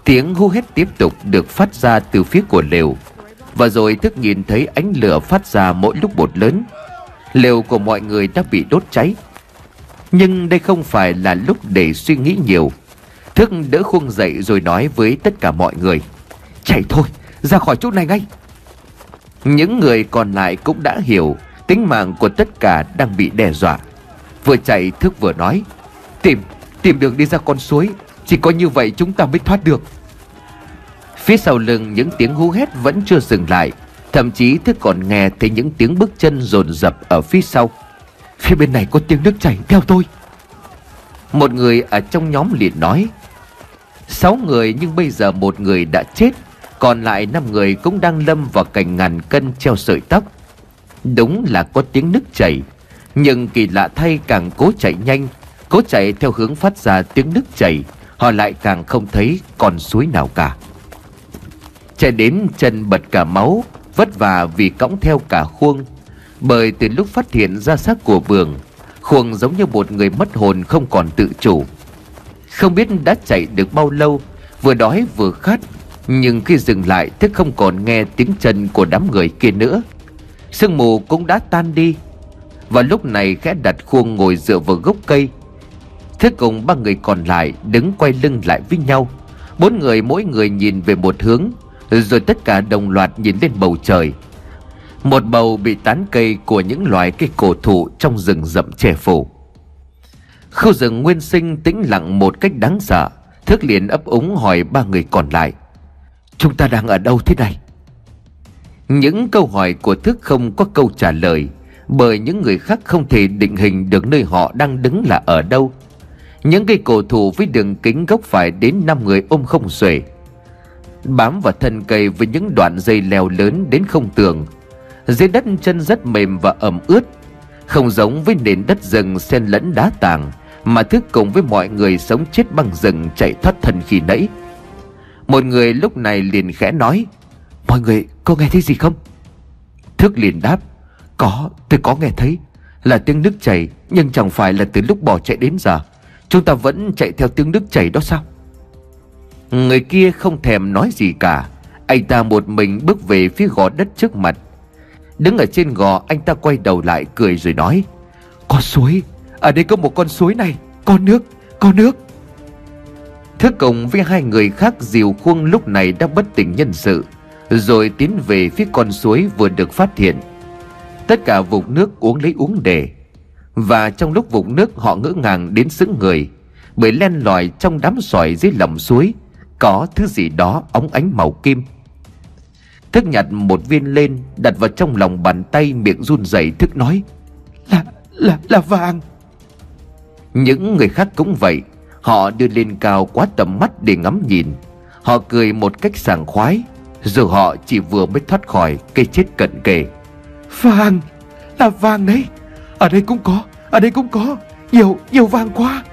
Tiếng hú hét tiếp tục được phát ra từ phía của lều. Và rồi thức nhìn thấy ánh lửa phát ra mỗi lúc một lớn. Lều của mọi người đã bị đốt cháy. Nhưng đây không phải là lúc để suy nghĩ nhiều. Thức đỡ khuôn dậy rồi nói với tất cả mọi người. Chạy thôi, ra khỏi chỗ này ngay. Những người còn lại cũng đã hiểu tính mạng của tất cả đang bị đe dọa vừa chạy thức vừa nói, tìm tìm đường đi ra con suối, chỉ có như vậy chúng ta mới thoát được. Phía sau lưng những tiếng hú hét vẫn chưa dừng lại, Thậm chí thức còn nghe thấy những tiếng bước chân dồn dập ở phía sau. Phía bên này có tiếng nước chảy, theo tôi. Một người ở trong nhóm liền nói, Sáu người nhưng bây giờ một người đã chết, Còn lại năm người cũng đang lâm vào cảnh ngàn cân treo sợi tóc. Đúng là có tiếng nước chảy. Nhưng kỳ lạ thay càng cố chạy nhanh, Cố chạy theo hướng phát ra tiếng nước chảy, Họ lại càng không thấy con suối nào cả Chạy đến chân bật cả máu, vất vả vì cõng theo cả khuôn. bởi từ lúc phát hiện ra xác của vườn, Khuôn giống như một người mất hồn không còn tự chủ không biết đã chạy được bao lâu, vừa đói vừa khát, Nhưng khi dừng lại Thức không còn nghe tiếng chân của đám người kia nữa Sương mù cũng đã tan đi và lúc này khẽ đặt khuôn ngồi dựa vào gốc cây. Thế cùng ba người còn lại đứng quay lưng lại với nhau. Bốn người mỗi người nhìn về một hướng, Rồi tất cả đồng loạt nhìn lên bầu trời. Một bầu bị tán cây của những loài cây cổ thụ trong rừng rậm che phủ. Khu rừng nguyên sinh tĩnh lặng một cách đáng sợ Thức liền ấp úng hỏi ba người còn lại. Chúng ta đang ở đâu thế này? Những câu hỏi của Thức không có câu trả lời. Bởi những người khác không thể định hình được nơi họ đang đứng là ở đâu. Những cây cổ thụ với đường kính gốc phải đến 5 người ôm không xuể, Bám vào thân cây với những đoạn dây leo lớn đến không tường. Dưới đất chân rất mềm và ẩm ướt, Không giống với nền đất rừng xen lẫn đá tảng Mà Thức cùng với mọi người sống chết băng rừng chạy thoát thân khi nãy. Một người lúc này liền khẽ nói, Mọi người có nghe thấy gì không? Thức liền đáp có, tôi có nghe thấy. Là tiếng nước chảy, Nhưng chẳng phải là từ lúc bỏ chạy đến giờ. Chúng ta vẫn chạy theo tiếng nước chảy đó sao? Người kia không thèm nói gì cả. Anh ta một mình bước về phía gò đất trước mặt. Đứng ở trên gò, anh ta quay đầu lại, cười rồi nói Có suối, Ở đây có một con suối này. Có nước Có nước. Thức cùng với hai người khác dìu khuôn lúc này đã bất tỉnh nhân sự, Rồi tiến về phía con suối vừa được phát hiện. Tất cả vùng nước uống lấy uống để Và trong lúc vùng nước họ ngỡ ngàng đến sững người Bởi len lỏi trong đám sỏi dưới lòng suối Có thứ gì đó óng ánh màu kim. Thức nhặt một viên lên Đặt vào trong lòng bàn tay miệng run rẩy Thức nói Là, là, là vàng. Những người khác cũng vậy Họ đưa lên cao quá tầm mắt để ngắm nhìn. Họ cười một cách sảng khoái Rồi họ chỉ vừa mới thoát khỏi cây chết cận kề. Vàng. Là vàng đấy. Ở đây cũng có, Ở đây cũng có. Nhiều nhiều vàng quá